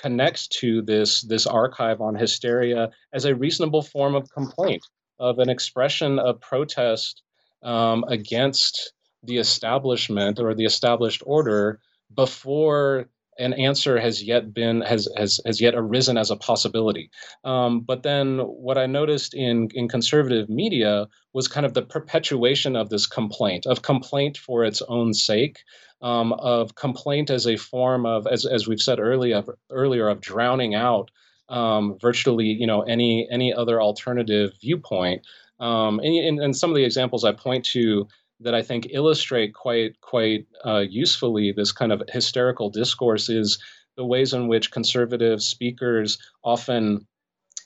S2: connects to this this archive on hysteria as a reasonable form of complaint, of an expression of protest against the establishment or the established order before an answer has yet been has has has yet arisen as a possibility. Um, but then what I noticed in in conservative media was kind of the perpetuation of this complaint of complaint for its own sake. Um, of complaint as a form of, as, as we've said earlier, earlier of drowning out um, virtually, you know, any any other alternative viewpoint. Um, and, and, some of the examples I point to that I think illustrate quite quite uh, usefully this kind of hysterical discourse is the ways in which conservative speakers often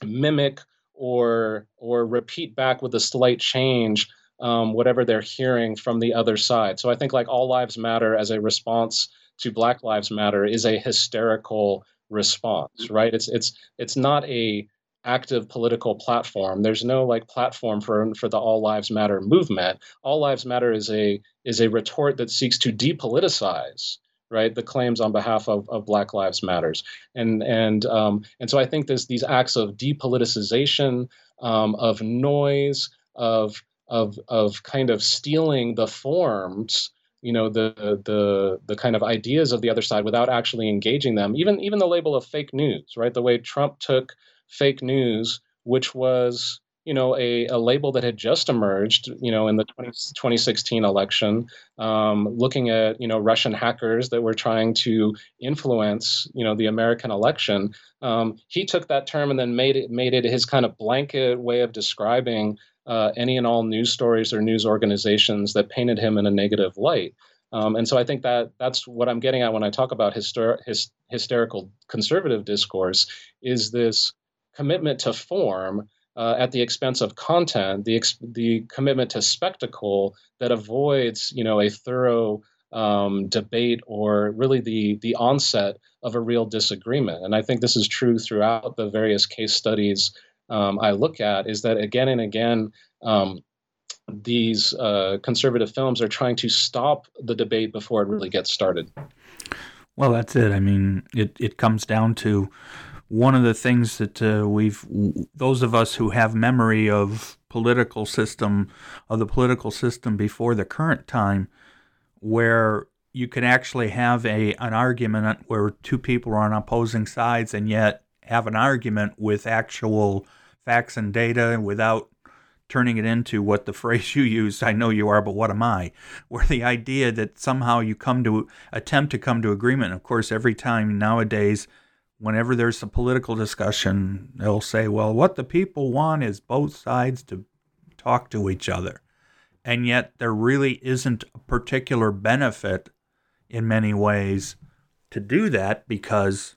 S2: mimic or or repeat back with a slight change um, whatever they're hearing from the other side. So I think like all lives matter as a response to Black Lives Matter is a hysterical response, right? It's it's it's not a active political platform. There's no like platform for for the All Lives Matter movement. All Lives Matter is a is a retort that seeks to depoliticize right the claims on behalf of, of Black Lives Matters, and and um, and so I think there's these acts of depoliticization, um, of noise, of of of kind of stealing the forms you know the the the kind of ideas of the other side without actually engaging them even even the label of fake news right the way trump took fake news, which was you know a, a label that had just emerged you know in the 20, 2016 election um, looking at you know russian hackers that were trying to influence you know the american election. Um, he took that term and then made it made it his kind of blanket way of describing uh, any and all news stories or news organizations that painted him in a negative light. Um, and so I think that that's what I'm getting at when I talk about hyster- hys- hysterical conservative discourse is this commitment to form uh, at the expense of content, the ex- the commitment to spectacle that avoids, you know, a thorough um, debate or really the the onset of a real disagreement. And I think this is true throughout the various case studies um, I look at. Is that again and again. Um, these uh, conservative films are trying to stop the debate before it really gets started.
S1: Well, that's it. I mean, it, it comes down to one of the things that uh, we've those of us who have memory of political system of the political system before the current time where you can actually have a an argument where two people are on opposing sides and yet have an argument with actual facts and data without turning it into what the [LAUGHS] phrase you used, I know you are, but what am I? Where the idea that somehow you come to attempt to come to agreement. Of course, every time nowadays, whenever there's a political discussion, they'll say, well, what the people want is both sides to talk to each other. And yet, there really isn't a particular benefit in many ways to do that because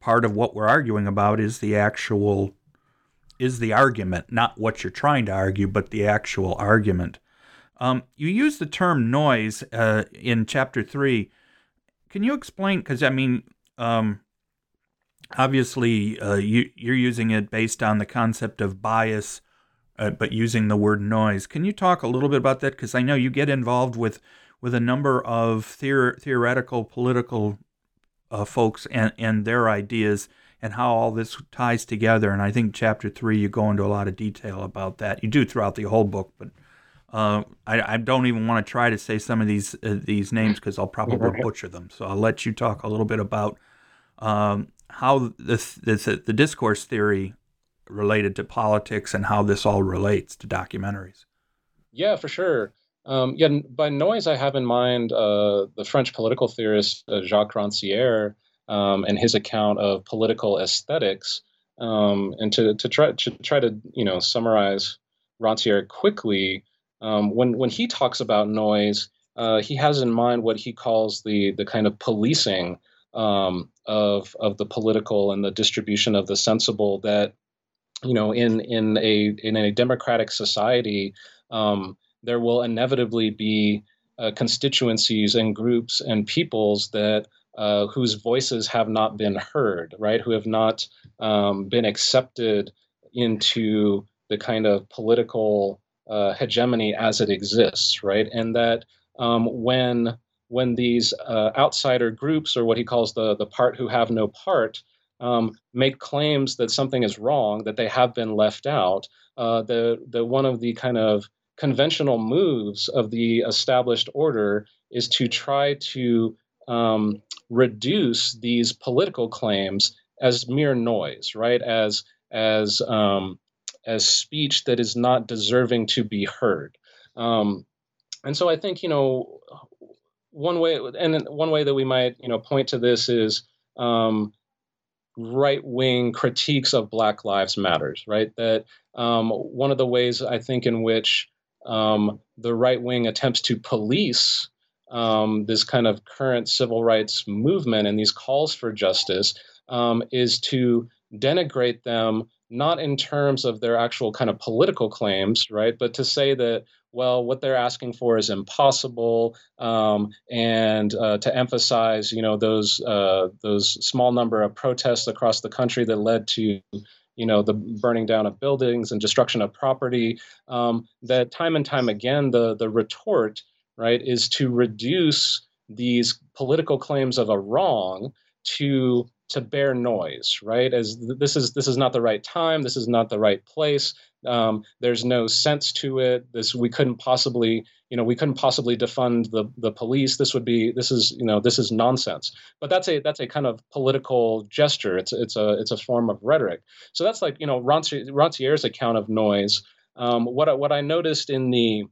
S1: part of what we're arguing about is the actual is the argument, not what you're trying to argue, but the actual argument. Um, you use the term noise uh, in chapter three. Can you explain? Because I mean, um, obviously, uh, you, you're using it based on the concept of bias, uh, but using the word noise. Can you talk a little bit about that? Because I know you get involved with with a number of theor- theoretical political uh, folks and, and their ideas and how all this ties together. And I think chapter three, you go into a lot of detail about that. You do throughout the whole book, but uh, I, I, don't even want to try to say some of these uh, these names because I'll probably [LAUGHS] butcher them. So I'll let you talk a little bit about um, how this, this the discourse theory related to politics and how this all relates to documentaries.
S2: Yeah, for sure. Um, yeah, by noise, I have in mind uh, the French political theorist uh, Jacques Rancière um, and his account of political aesthetics. Um, and to, to try to try to you know summarize Rancière quickly, um, when when he talks about noise, uh, he has in mind what he calls the the kind of policing um, of of the political and the distribution of the sensible that you know in in a in a democratic society um, there will inevitably be uh, constituencies and groups and peoples that uh, whose voices have not been heard, right? Who have not um, been accepted into the kind of political uh, hegemony as it exists, right? And that um, when when these uh, outsider groups, or what he calls the the part who have no part, um, make claims that something is wrong, that they have been left out, uh, the the one of the kind of conventional moves of the established order is to try to um, reduce these political claims as mere noise, right? As as um, as speech that is not deserving to be heard. Um, and so I think you know one way, and one way that we might you know point to this is um, right wing critiques of Black Lives Matters, right? That um, one of the ways I think in which um, the right wing attempts to police um, this kind of current civil rights movement and these calls for justice um, is to denigrate them not in terms of their actual kind of political claims, right, but to say that well, what they're asking for is impossible, um, and uh, to emphasize, you know, those uh, those small number of protests across the country that led to you know the burning down of buildings and destruction of property um, that time and time again the the retort right is to reduce these political claims of a wrong to to bear noise right? As this is this is not the right time this is not the right place um, there's no sense to it. This we couldn't possibly you know we couldn't possibly defund the the police. This would be this is you know this is nonsense. But that's a that's a kind of political gesture. It's it's a it's a form of rhetoric. So that's like you know Rancière's account of noise. Um, what I, what I noticed in the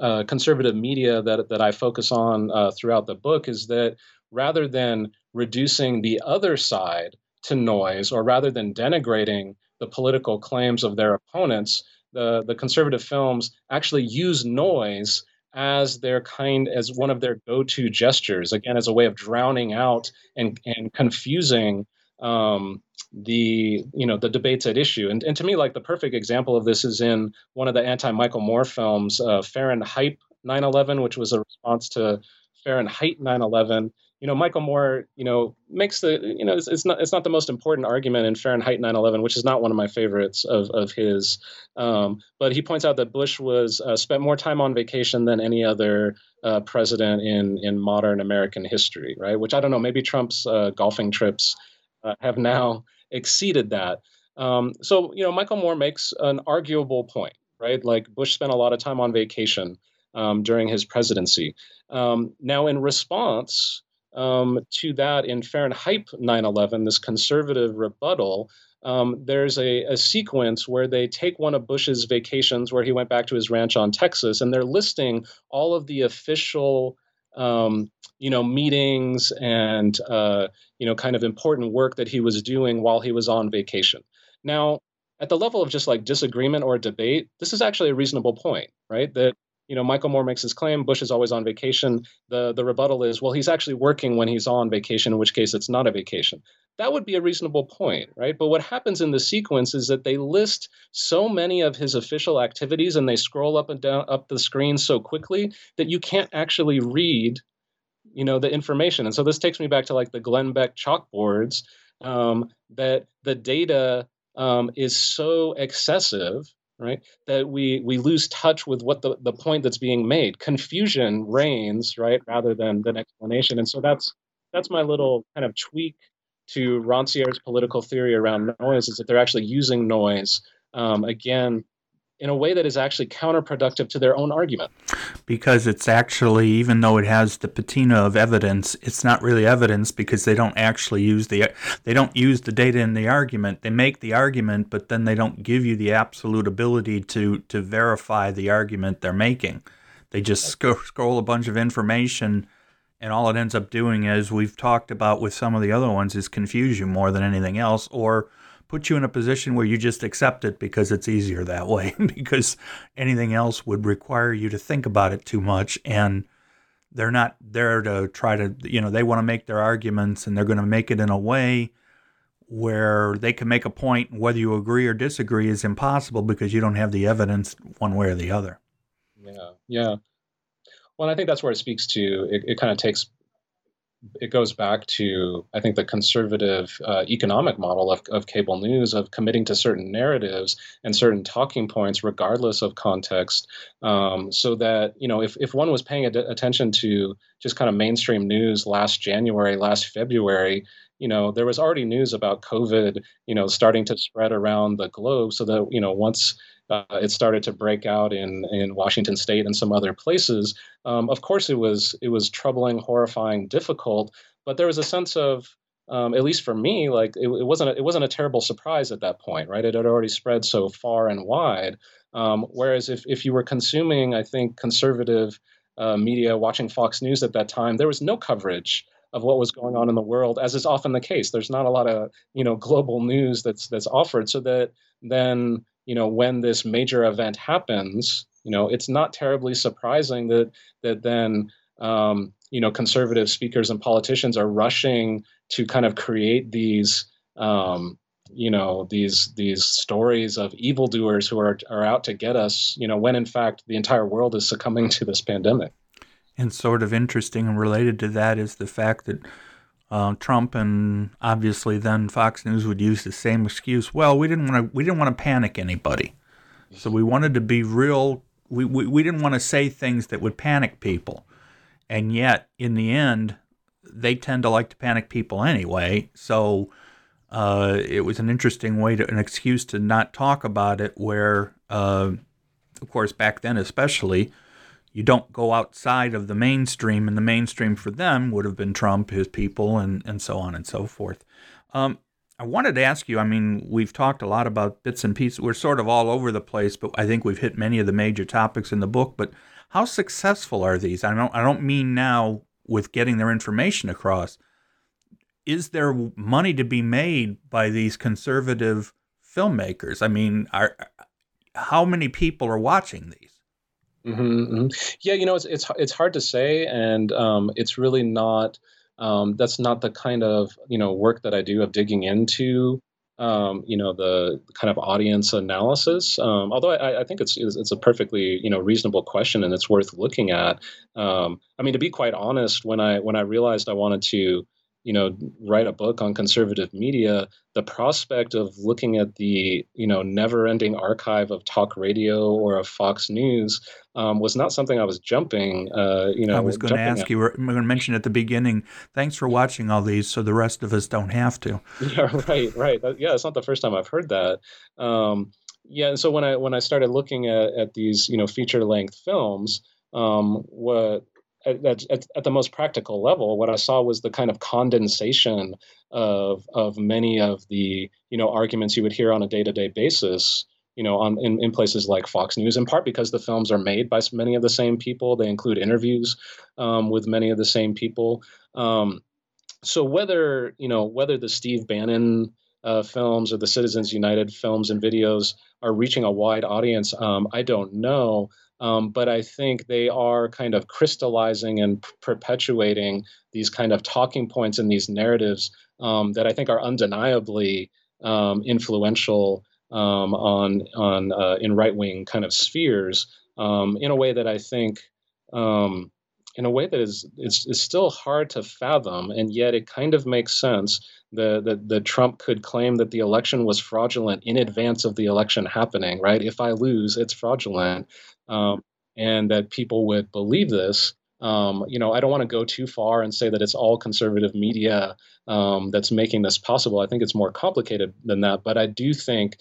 S2: uh, conservative media that that I focus on uh, throughout the book is that rather than reducing the other side to noise or rather than denigrating the political claims of their opponents the the conservative films actually use noise as their kind as one of their go-to gestures again as a way of drowning out and and confusing um, the you know the debates at issue. And, and to me like the perfect example of this is in one of the anti-michael moore films uh, Fahrenhype 9-11 which was a response to fahrenheit 9-11 you know, Michael Moore, you know, makes the, you know, it's, it's, not it's not the most important argument in Fahrenheit 9/11, which is not one of my favorites of of his. Um, but he points out that Bush was uh, spent more time on vacation than any other uh, president in in modern American history, right? Which I don't know, maybe Trump's uh, golfing trips uh, have now [LAUGHS] exceeded that. Um, so you know, Michael Moore makes an arguable point, right? Like Bush spent a lot of time on vacation um, during his presidency. Um, now, in response, um, to that in Fahrenhype 9/11, this conservative rebuttal. um, there's a, a sequence where they take one of Bush's vacations where he went back to his ranch on Texas, and they're listing all of the official um, you know meetings and uh, you know kind of important work that he was doing while he was on vacation. Now, at the level of just like disagreement or debate, this is actually a reasonable point, right? That you know, Michael Moore makes his claim Bush is always on vacation. The the rebuttal is, well, he's actually working when he's on vacation, in which case it's not a vacation. That would be a reasonable point, right? But what happens in the sequence is that they list so many of his official activities and they scroll up and down up the screen so quickly that you can't actually read, you know, the information. And so this takes me back to like the Glenn Beck chalkboards, um, that the data um, is so excessive right? That we we lose touch with what the, the point that's being made. Confusion reigns right rather than than explanation. And so that's that's my little kind of tweak to Rancière's political theory around noise is that they're actually using noise um, again in a way that is actually counterproductive to their own argument.
S1: Because it's actually, even though it has the patina of evidence, it's not really evidence because they don't actually use the they don't use the data in the argument. They make the argument, but then they don't give you the absolute ability to to verify the argument they're making. They just sc- scroll a bunch of information, and all it ends up doing, as we've talked about with some of the other ones, is confuse you more than anything else, or put you in a position where you just accept it because it's easier that way, [LAUGHS] because anything else would require you to think about it too much. And they're not there to try to, you know, they want to make their arguments and they're going to make it in a way where they can make a point. Whether you agree or disagree is impossible because you don't have the evidence one way or the other.
S2: Yeah. Yeah. Well, I think that's where it speaks to. It, it kind of takes it goes back to I think the conservative uh, economic model of, of cable news of committing to certain narratives and certain talking points regardless of context, um, so that you know if if one was paying ad- attention to just kind of mainstream news last January, last February, you know there was already news about COVID, you know, starting to spread around the globe, so that you know once uh, it started to break out in in Washington State and some other places. Um, of course, it was it was troubling, horrifying, difficult, but there was a sense of um, at least for me, like it, it, wasn't a, it wasn't a terrible surprise at that point, right? It had already spread so far and wide. Um, whereas if if you were consuming, I think conservative uh, media, watching Fox News at that time, there was no coverage of what was going on in the world, as is often the case. There's not a lot of you know global news that's that's offered, so that then you know when this major event happens you know it's not terribly surprising that that then um, you know conservative speakers and politicians are rushing to kind of create these um, you know these these stories of evildoers who are are out to get us you know when in fact the entire world is succumbing to this pandemic.
S1: And sort of interesting and related to that is the fact that uh, Trump and obviously then Fox News would use the same excuse. Well, we didn't want to we didn't want to panic anybody, so we wanted to be real. We, we, we didn't want to say things that would panic people, and yet in the end, they tend to like to panic people anyway. So uh, it was an interesting way to an excuse to not talk about it. Where, uh, of course, back then especially, you don't go outside of the mainstream, and the mainstream for them would have been Trump, his people, and, and so on and so forth. Um, I wanted to ask you I mean, we've talked a lot about bits and pieces. We're sort of all over the place, but I think we've hit many of the major topics in the book. But how successful are these? I don't, I don't mean now with getting their information across. Is there money to be made by these conservative filmmakers? I mean, are, how many people are watching these?
S2: Mm-hmm, mm-hmm. Yeah, you know, it's it's it's hard to say, and um, it's really not. Um, that's not the kind of you know work that I do of digging into um, you know the kind of audience analysis. Um, although I, I, think it's it's a perfectly you know reasonable question and it's worth looking at. Um, I mean, to be quite honest, when I when I realized I wanted to you know write a book on conservative media the prospect of looking at the you know never ending archive of talk radio or of fox news um, was not something i was jumping uh, you know
S1: i was going to ask at. you i'm going to mention at the beginning thanks for watching all these so the rest of us don't have to. [LAUGHS]
S2: Yeah right right. Yeah it's not the first time i've heard that. Um, yeah and so when i when i started looking at, at these you know feature length films um, what at, at, at, the most practical level, what I saw was the kind of condensation of of many of the you know arguments you would hear on a day to day basis. You know, on in, in places like Fox News, in part because the films are made by many of the same people. They include interviews um, with many of the same people. Um, so whether you know whether the Steve Bannon uh, films or the Citizens United films and videos are reaching a wide audience, um, I don't know. Um, but I think they are kind of crystallizing and p- perpetuating these kind of talking points and these narratives um, that I think are undeniably um, influential um, on on uh, in right wing kind of spheres um, in a way that I think um, in a way that is, is is still hard to fathom, and yet it kind of makes sense. The the Trump could claim that the election was fraudulent in advance of the election happening, right? If I lose, it's fraudulent um, and that people would believe this. Um, you know, I don't want to go too far and say that it's all conservative media um, that's making this possible. I think it's more complicated than that. But I do think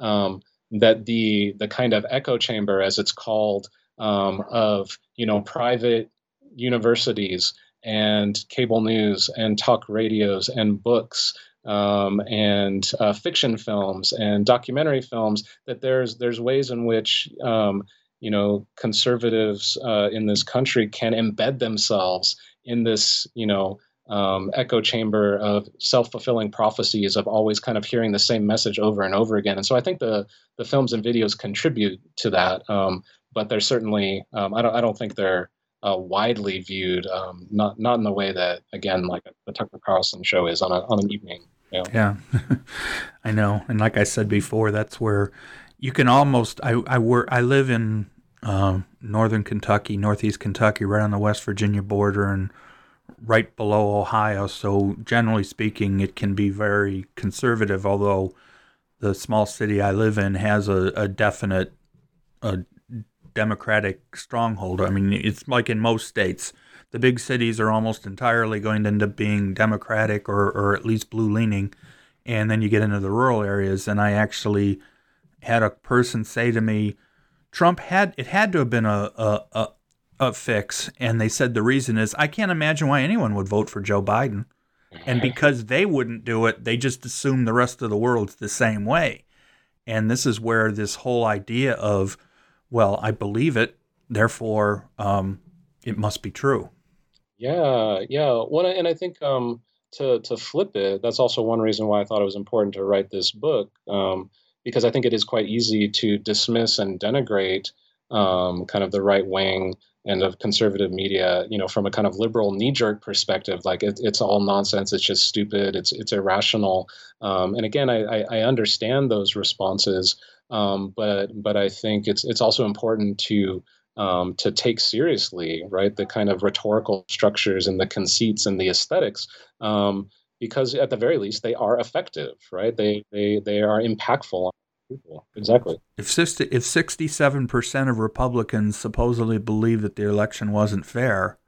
S2: um, that the the kind of echo chamber, as it's called, um, of you know private universities and cable news and talk radios and books um, and uh, fiction films and documentary films that there's there's ways in which um, you know conservatives uh, in this country can embed themselves in this you know um, echo chamber of self-fulfilling prophecies of always kind of hearing the same message over and over again. And so i think the the films and videos contribute to that um, but they're certainly um, I, don't, I don't think they're uh, widely viewed um, not not in the way that again like the tucker carlson show is on, a, on an evening
S1: yeah. [LAUGHS] I know. And like i said before that's where you can almost I I work I live in um, northern Kentucky, northeast Kentucky, right on the West Virginia border, and right below Ohio. So, generally speaking, it can be very conservative, although the small city I live in has a, a definite a Democratic stronghold. I mean, it's like in most states. The big cities are almost entirely going to end up being Democratic or, or at least blue leaning. And then you get into the rural areas, and I actually had a person say to me, Trump had it had to have been a, a, a, a fix, and they said the reason is I can't imagine why anyone would vote for Joe Biden, and because they wouldn't do it, they just assume the rest of the world's the same way, and this is where this whole idea of, well, I believe it, therefore um, it must be true.
S2: Yeah, yeah. Well, and I think um, to to flip it, that's also one reason why I thought it was important to write this book. Um, because I think it is quite easy to dismiss and denigrate um, kind of the right wing and of conservative media, you know, from a kind of liberal knee-jerk perspective, like it, it's all nonsense, it's just stupid, it's it's irrational. Um, and again, I, I, understand those responses, um, but but I think it's it's also important to um, to take seriously, right, the kind of rhetorical structures and the conceits and the aesthetics. Um, because at the very least they are effective, right? They they they are impactful on people. Exactly.
S1: If 60, if 67% of Republicans supposedly believe that the election wasn't fair,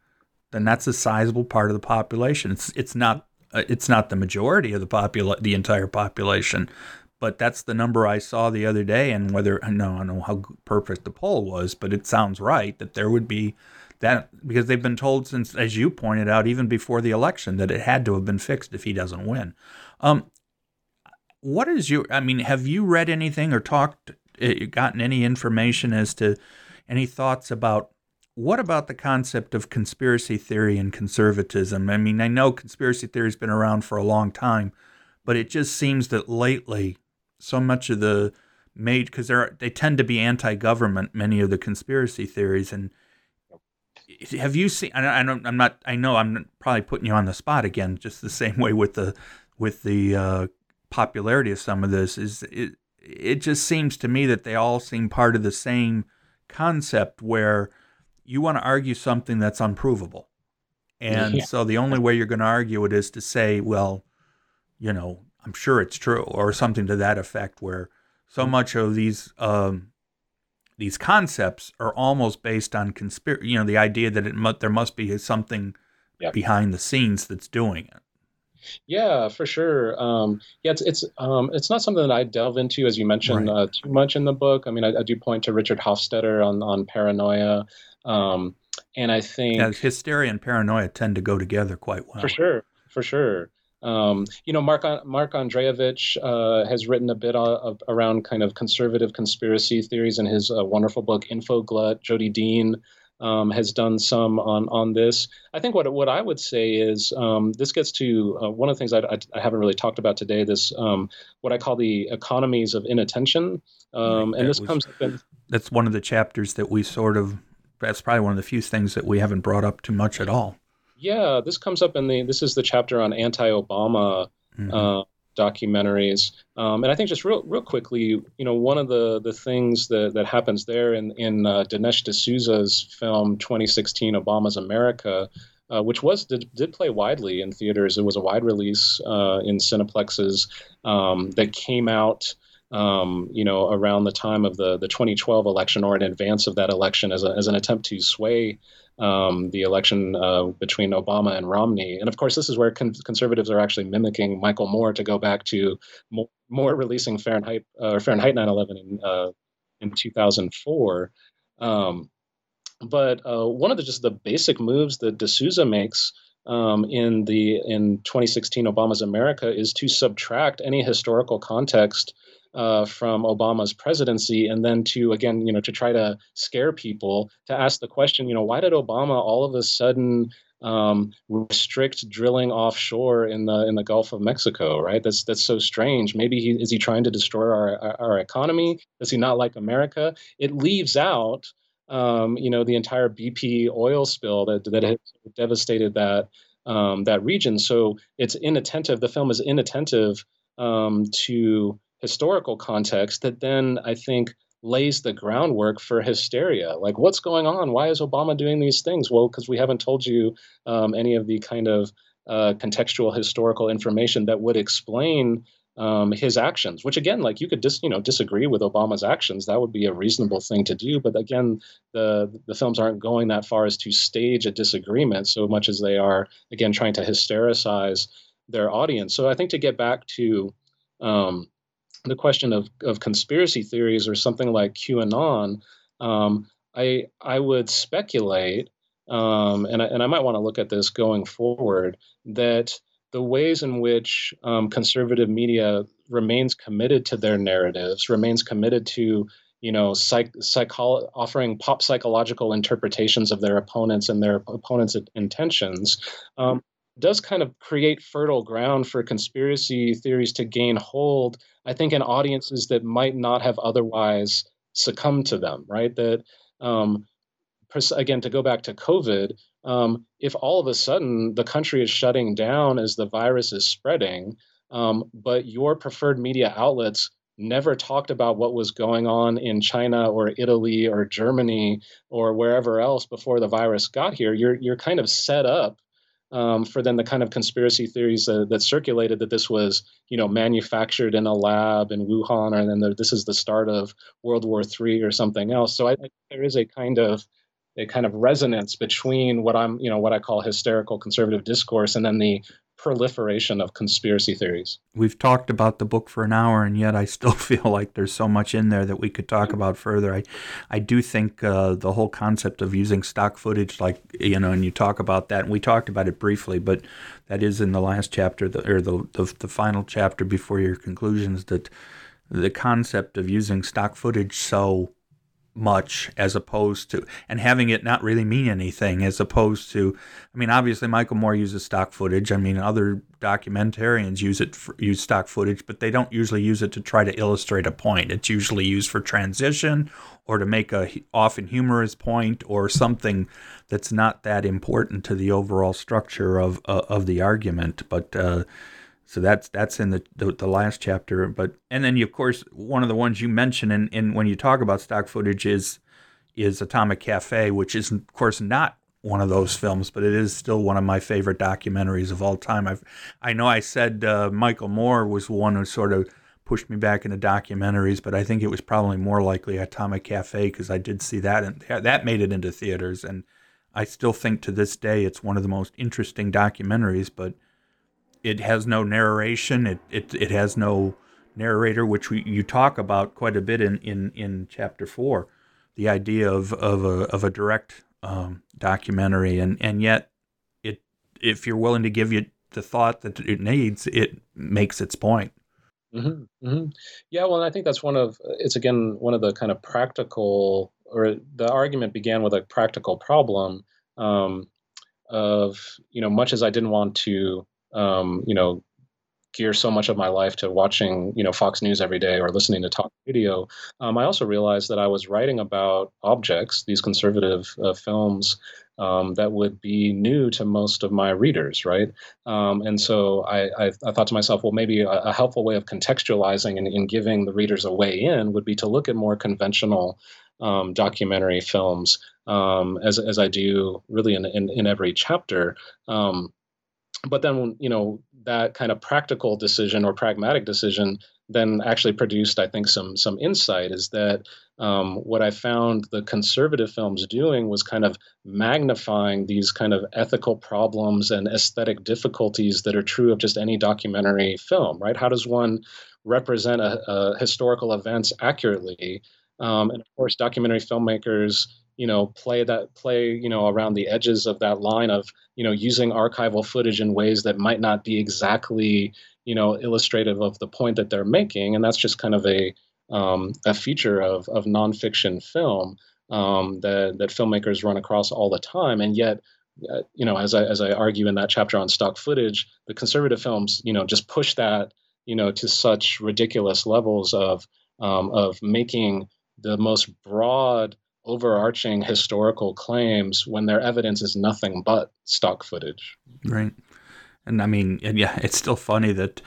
S1: then that's a sizable part of the population. It's it's not uh, it's not the majority of the popula- the entire population, but that's the number I saw the other day. And whether know I don't know how perfect the poll was, but it sounds right that there would be that because they've been told since, as you pointed out, even before the election, that it had to have been fixed if he doesn't win. Um, what is your? I mean, have you read anything or talked, eh, gotten any information as to any thoughts about what about the concept of conspiracy theory and conservatism? I mean, I know conspiracy theory's been around for a long time, but it just seems that lately, so much of the made because they tend to be anti-government. Many of the conspiracy theories and have you seen? I, don't. I'm not. I know. I'm probably putting you on the spot again, just the [LAUGHS] same way with the with the uh, popularity of some of this. Is it? It just seems to me that they all seem part of the same concept, where you want to argue something that's unprovable, and yeah. so the only way you're going to argue it is to say, well, you know, I'm sure it's true, or something to that effect, where so mm. much of these um, these concepts are almost based on conspiracy. You know, the idea that it mu- there must be something yep. behind the scenes that's doing it.
S2: Yeah, for sure. Um, yeah, it's it's um, it's not something that I delve into, as you mentioned, right. uh, too much in the book. I mean, I, I, do point to Richard Hofstadter on on paranoia. Um, and I think
S1: yeah, hysteria and paranoia tend to go together quite well.
S2: For sure, for sure. Um, you know, Mark Mark Andrejevic uh, has written a bit of, around kind of conservative conspiracy theories in his uh, wonderful book Info Glut. Jodi Dean um, has done some on on this. I think what what I would say is um, this gets to uh, one of the things I, I, I, haven't really talked about today. This um, what I call the economies of inattention, um, and this was, comes up in.
S1: That's one of the chapters that we sort of. That's probably one of the few things that we haven't brought up too much at all.
S2: Yeah, this comes up in the. This is the chapter on anti-Obama. Mm-hmm. Uh, documentaries. Um, and I think just real, real quickly, you know, one of the the things that that happens there in in uh, Dinesh D'Souza's film 2016 Obama's America. Uh, which was did, did play widely in theaters. It was a wide release uh, in cineplexes um, that came out, um, you know, around the time of the the 2012 election or in advance of that election as, a, as an attempt to sway um, the election uh, between Obama and Romney. And of course, this is where con- conservatives are actually mimicking Michael Moore to go back to Moore, Moore releasing Fahrenheit uh, Fahrenheit 9/11 in uh, in 2004. Um, but uh, one of the just the basic moves that D'Souza makes um, in the in 2016 Obama's America is to subtract any historical context uh, from Obama's presidency, and then to again, you know, to try to scare people to ask the question, you know, why did Obama all of a sudden um, restrict drilling offshore in the in the Gulf of Mexico? Right? That's that's so strange. Maybe he is he trying to destroy our our, economy? Does he not like America? It leaves out. Um, you know the entire BP oil spill that that has devastated that um, that region. So it's inattentive. The film is inattentive um, to historical context that then I think lays the groundwork for hysteria. Like, what's going on? Why is Obama doing these things? Well, because we haven't told you um, any of the kind of uh, contextual historical information that would explain um, his actions. Which again, like you could dis, you know disagree with Obama's actions. That would be a reasonable thing to do. But again, the the films aren't going that far as to stage a disagreement so much as they are again trying to hystericize their audience. So I think to get back to um, the question of, of conspiracy theories or something like QAnon, um, I I would speculate, um, and I, and I might want to look at this going forward that the ways in which um, conservative media remains committed to their narratives, remains committed to you know psych, psycholo- offering pop psychological interpretations of their opponents and their opponents' intentions. Um, does kind of create fertile ground for conspiracy theories to gain hold I think in audiences that might not have otherwise succumbed to them, right? That um, again, to go back to COVID, um, if all of a sudden the country is shutting down as the virus is spreading, um, but your preferred media outlets never talked about what was going on in China or Italy or Germany or wherever else before the virus got here, you're you're kind of set up um, for then the kind of conspiracy theories uh, that circulated that this was, you know, manufactured in a lab in Wuhan, and then the, this is the start of World War III or something else. So I think there is a kind of a kind of resonance between what I'm, you know, what I call hysterical conservative discourse, and then the proliferation of conspiracy theories.
S1: We've talked about the book for an hour, and yet I still [LAUGHS] feel like there's so much in there that we could talk about further. I, I do think uh, the whole concept of using stock footage, like you know, and you talk about that, and we talked about it briefly, but that is in the last chapter, the, or the, the the final chapter before your conclusions. That the concept of using stock footage so much as opposed to and having it not really mean anything as opposed to I mean obviously Michael Moore uses stock footage. I mean other documentarians use it for, use stock footage but they don't usually use it to try to illustrate a point. It's usually used for transition or to make a often humorous point or something that's not that important to the overall structure of uh, of the argument. But uh, so that's that's in the, the, the last chapter. But and then you, of course one of the ones you mention in, in when you talk about stock footage is is Atomic Cafe, which is of course not one of those films, but it is still one of my favorite documentaries of all time. I've I know I said uh, Michael Moore was one who sort of pushed me back into documentaries, but I think it was probably more likely Atomic Cafe because I did see that and that made it into theaters and I still think to this day it's one of the most interesting documentaries, but it has no narration. It it, it has no narrator, which we, you talk about quite a bit in, in, in chapter four. The idea of of a of a direct um, documentary, and and yet it if you're willing to give you the thought that it needs, it makes its point.
S2: Mm-hmm, mm-hmm. Yeah, well, I think that's one of it's again one of the kind of practical, or the argument began with a practical problem um, of you know much as I didn't want to um, you know gear so much of my life to watching, you know, Fox News every day or listening to talk radio, um, I also realized that I was writing about objects, these conservative uh, films, um, that would be new to most of my readers, right? Um, and so I, I, I, thought to myself, well, maybe a, a helpful way of contextualizing and, and, giving the readers a way in would be to look at more conventional um, documentary films, um, as as I do really in in, in every chapter. Um, but then you know that kind of practical decision or pragmatic decision then actually produced i think some some insight is that um, what i found the conservative films doing was kind of magnifying these kind of ethical problems and aesthetic difficulties that are true of just any documentary film right? How does one represent a, a historical events accurately? Um, and of course documentary filmmakers you know play that play you know around the edges of that line of you know using archival footage in ways that might not be exactly you know illustrative of the point that they're making. And that's just kind of a um, a feature of of nonfiction film um, that that filmmakers run across all the time. And yet uh, you know as I as I argue in that chapter on stock footage the conservative films you know just push that you know to such ridiculous levels of um, of making the most broad overarching historical claims when their evidence is nothing but stock footage.
S1: Right. And I mean, and yeah, it's still funny that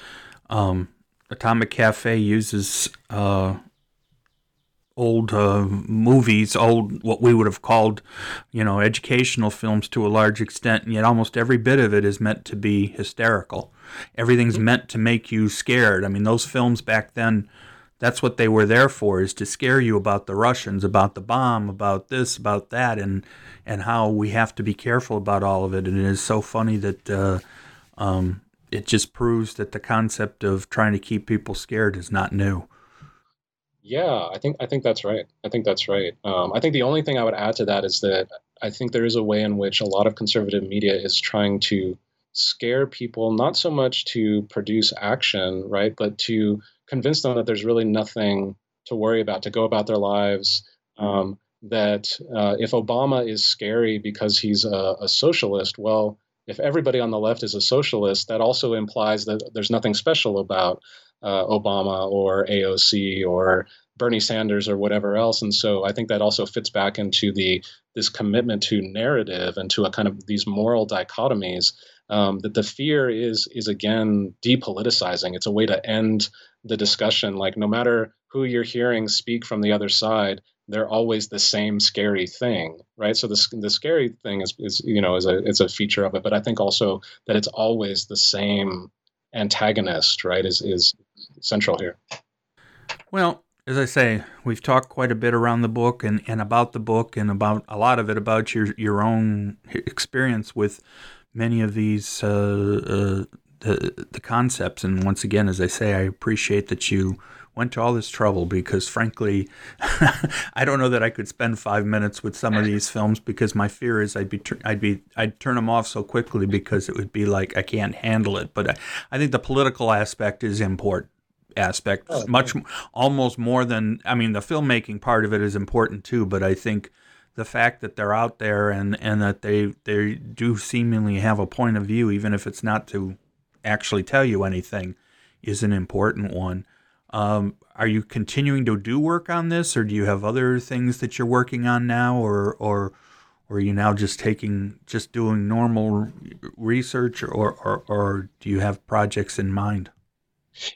S1: um, Atomic Cafe uses uh, old uh, movies, old what we would have called, you know, educational films to a large extent, and yet almost every bit of it is meant to be hysterical. Everything's mm-hmm. meant to make you scared. I mean, those films back then that's what they were there for is to scare you about the Russians, about the bomb, about this, about that, and and how we have to be careful about all of it. And it is so funny that uh, um, it just proves that the concept of trying to keep people scared is not new.
S2: Yeah, I think I think that's right. I think that's right. Um, I think the only thing I would add to that is that I think there is a way in which a lot of conservative media is trying to scare people, not so much to produce action, right, but to convince them that there's really nothing to worry about, to go about their lives. Um, that uh, if Obama is scary because he's a, a, socialist, well, if everybody on the left is a socialist, that also implies that there's nothing special about uh, Obama or AOC or Bernie Sanders or whatever else. And so I think that also fits back into the this commitment to narrative and to a kind of these moral dichotomies. Um, that the fear is is again depoliticizing. It's a way to end the discussion like no matter who you're hearing speak from the other side they're always the same scary thing right? So the, the scary thing is, is you know is a it's a feature of it but i think also that it's always the same antagonist right is is central here.
S1: Well as i say we've talked quite a bit around the book and, and about the book and about a lot of it about your your own experience with many of these uh, uh, the the concepts. And once again, as I say, I appreciate that you went to all this trouble because, frankly, [LAUGHS] I don't know that I could spend five minutes with some of these films because my fear is I'd be I'd be I'd turn them off so quickly because it would be like I can't handle it. But I, I think the political aspect is important aspect oh, much almost more than I mean the filmmaking part of it is important too but I think the fact that they're out there and and that they they do seemingly have a point of view even if it's not to actually tell you anything is an important one. Um, are you continuing to do work on this, or do you have other things that you're working on now, or or or are you now just taking just doing normal research, or or, or do you have projects in mind?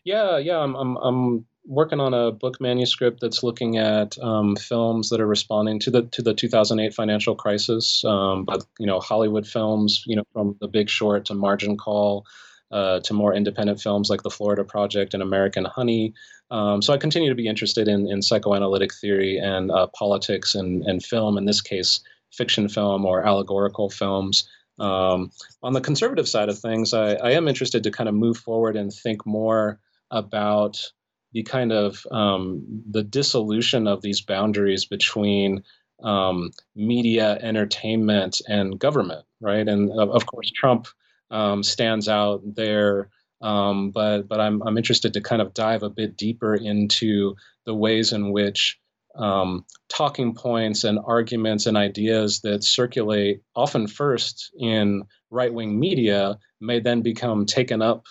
S2: Yeah, yeah, I'm I'm, I'm working on a book manuscript that's looking at um, films that are responding to the to the 2008 financial crisis, um, but you know Hollywood films, you know from The Big Short to Margin Call uh, to more independent films like The Florida Project and American Honey. Um, so I continue to be interested in, in psychoanalytic theory and uh, politics and, and film, in this case, fiction film or allegorical films. Um, on the conservative side of things, I, I, am interested to kind of move forward and think more about the kind of um, the dissolution of these boundaries between um, media, entertainment, and government, right? And of course, Trump um, stands out there. Um, but but I'm I'm interested to kind of dive a bit deeper into the ways in which um, talking points and arguments and ideas that circulate often first in right wing media may then become taken up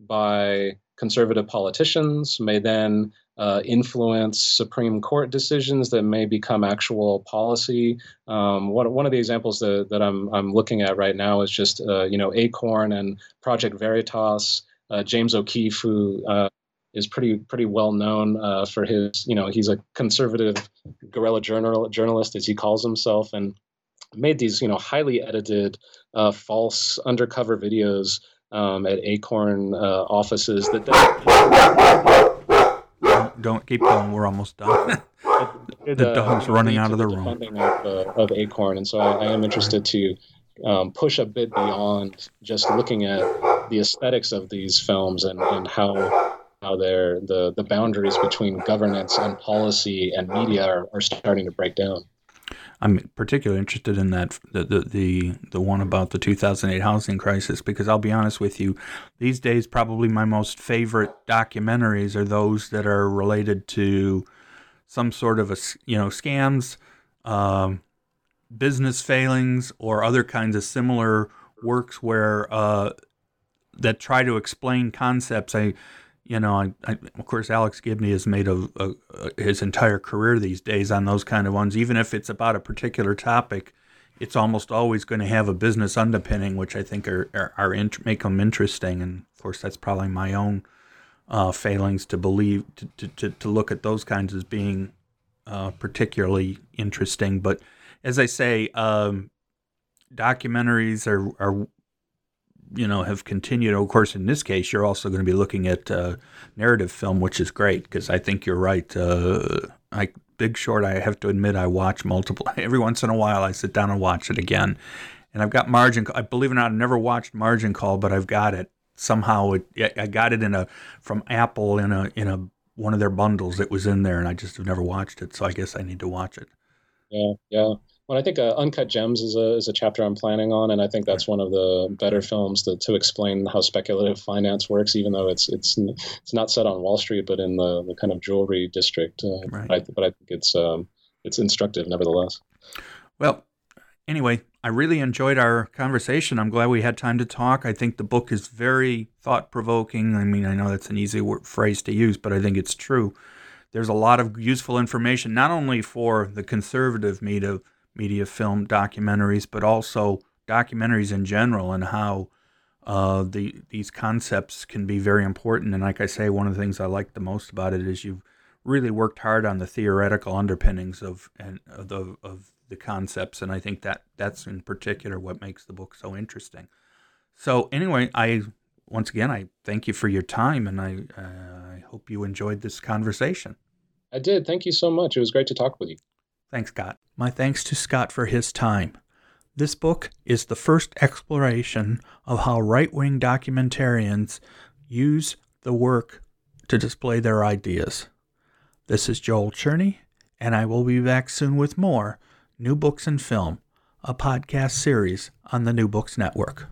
S2: by conservative politicians, may then uh, influence Supreme Court decisions that may become actual policy. Um, one, one of the examples that, that I'm, I'm looking at right now is just, uh, you know, Acorn and Project Veritas, uh, James O'Keefe, who uh, is pretty pretty well known uh, for his, you know, he's a conservative guerrilla journal, journalist, as he calls himself, and made these, you know, highly edited, uh, false undercover videos um, at Acorn offices that
S1: don't keep going. We're almost done. [LAUGHS] the, the dog's running out of the room.
S2: Funding of, uh, of Acorn, and so I, I am interested to um, push a bit beyond just looking at the aesthetics of these films and, and how how they're the the boundaries between governance and policy and media are, are starting to break down.
S1: I'm particularly interested in that the, the the the one about the 2008 housing crisis because I'll be honest with you, these days probably my most favorite documentaries are those that are related to some sort of a you know scams, um, business failings, or other kinds of similar works where uh, that try to explain concepts. I you know, I, I, of course, Alex Gibney has made a, a, a, his entire career these days on those kind of ones. Even if it's about a particular topic, it's almost always going to have a business underpinning, which I think are, are, are int- make them interesting. And of course, that's probably my own uh, failings to believe to, to, to, to, look at those kinds as being uh, particularly interesting. But as I say, um, documentaries are, are you know have continued. Of course, in this case, you're also going to be looking at uh, narrative film, which is great because I think you're right. Uh, I Big Short, I have to admit, I watch multiple. [LAUGHS] Every once in a while, I sit down and watch it again. And I've got Margin. I believe it or not, I've never watched Margin Call, but I've got it somehow. It, I got it in a from Apple in a in a one of their bundles. It was in there, and I just have never watched it. So I guess I need to watch it.
S2: Yeah, yeah. Well, I think uh, Uncut Gems is a is a chapter I'm planning on, and I think that's one of the better films to, to explain how speculative finance works, even though it's it's it's not set on Wall Street, but in the, the kind of jewelry district. Uh, right. But I, but I think it's um, it's instructive nevertheless.
S1: Well, anyway, I really enjoyed our conversation. I'm glad we had time to talk. I think the book is very thought provoking. I mean, I know that's an easy word, phrase to use, but I think it's true. There's a lot of useful information, not only for the conservative media media film documentaries, but also documentaries in general and how uh, the these concepts can be very important. And like I say, one of the things I like the most about it is you've really worked hard on the theoretical underpinnings of and of the of the concepts, and I think that that's in particular what makes the book so interesting. So anyway, I once again I thank you for your time, and I uh, I hope you enjoyed this conversation.
S2: I did. Thank you so much. It was great to talk with you.
S1: Thanks, Scott. My thanks to Scott for his time. This book is the first exploration of how right wing documentarians use the work to display their ideas. This is Joel Cherney, and I will be back soon with more New Books in Film, a podcast series on the New Books Network.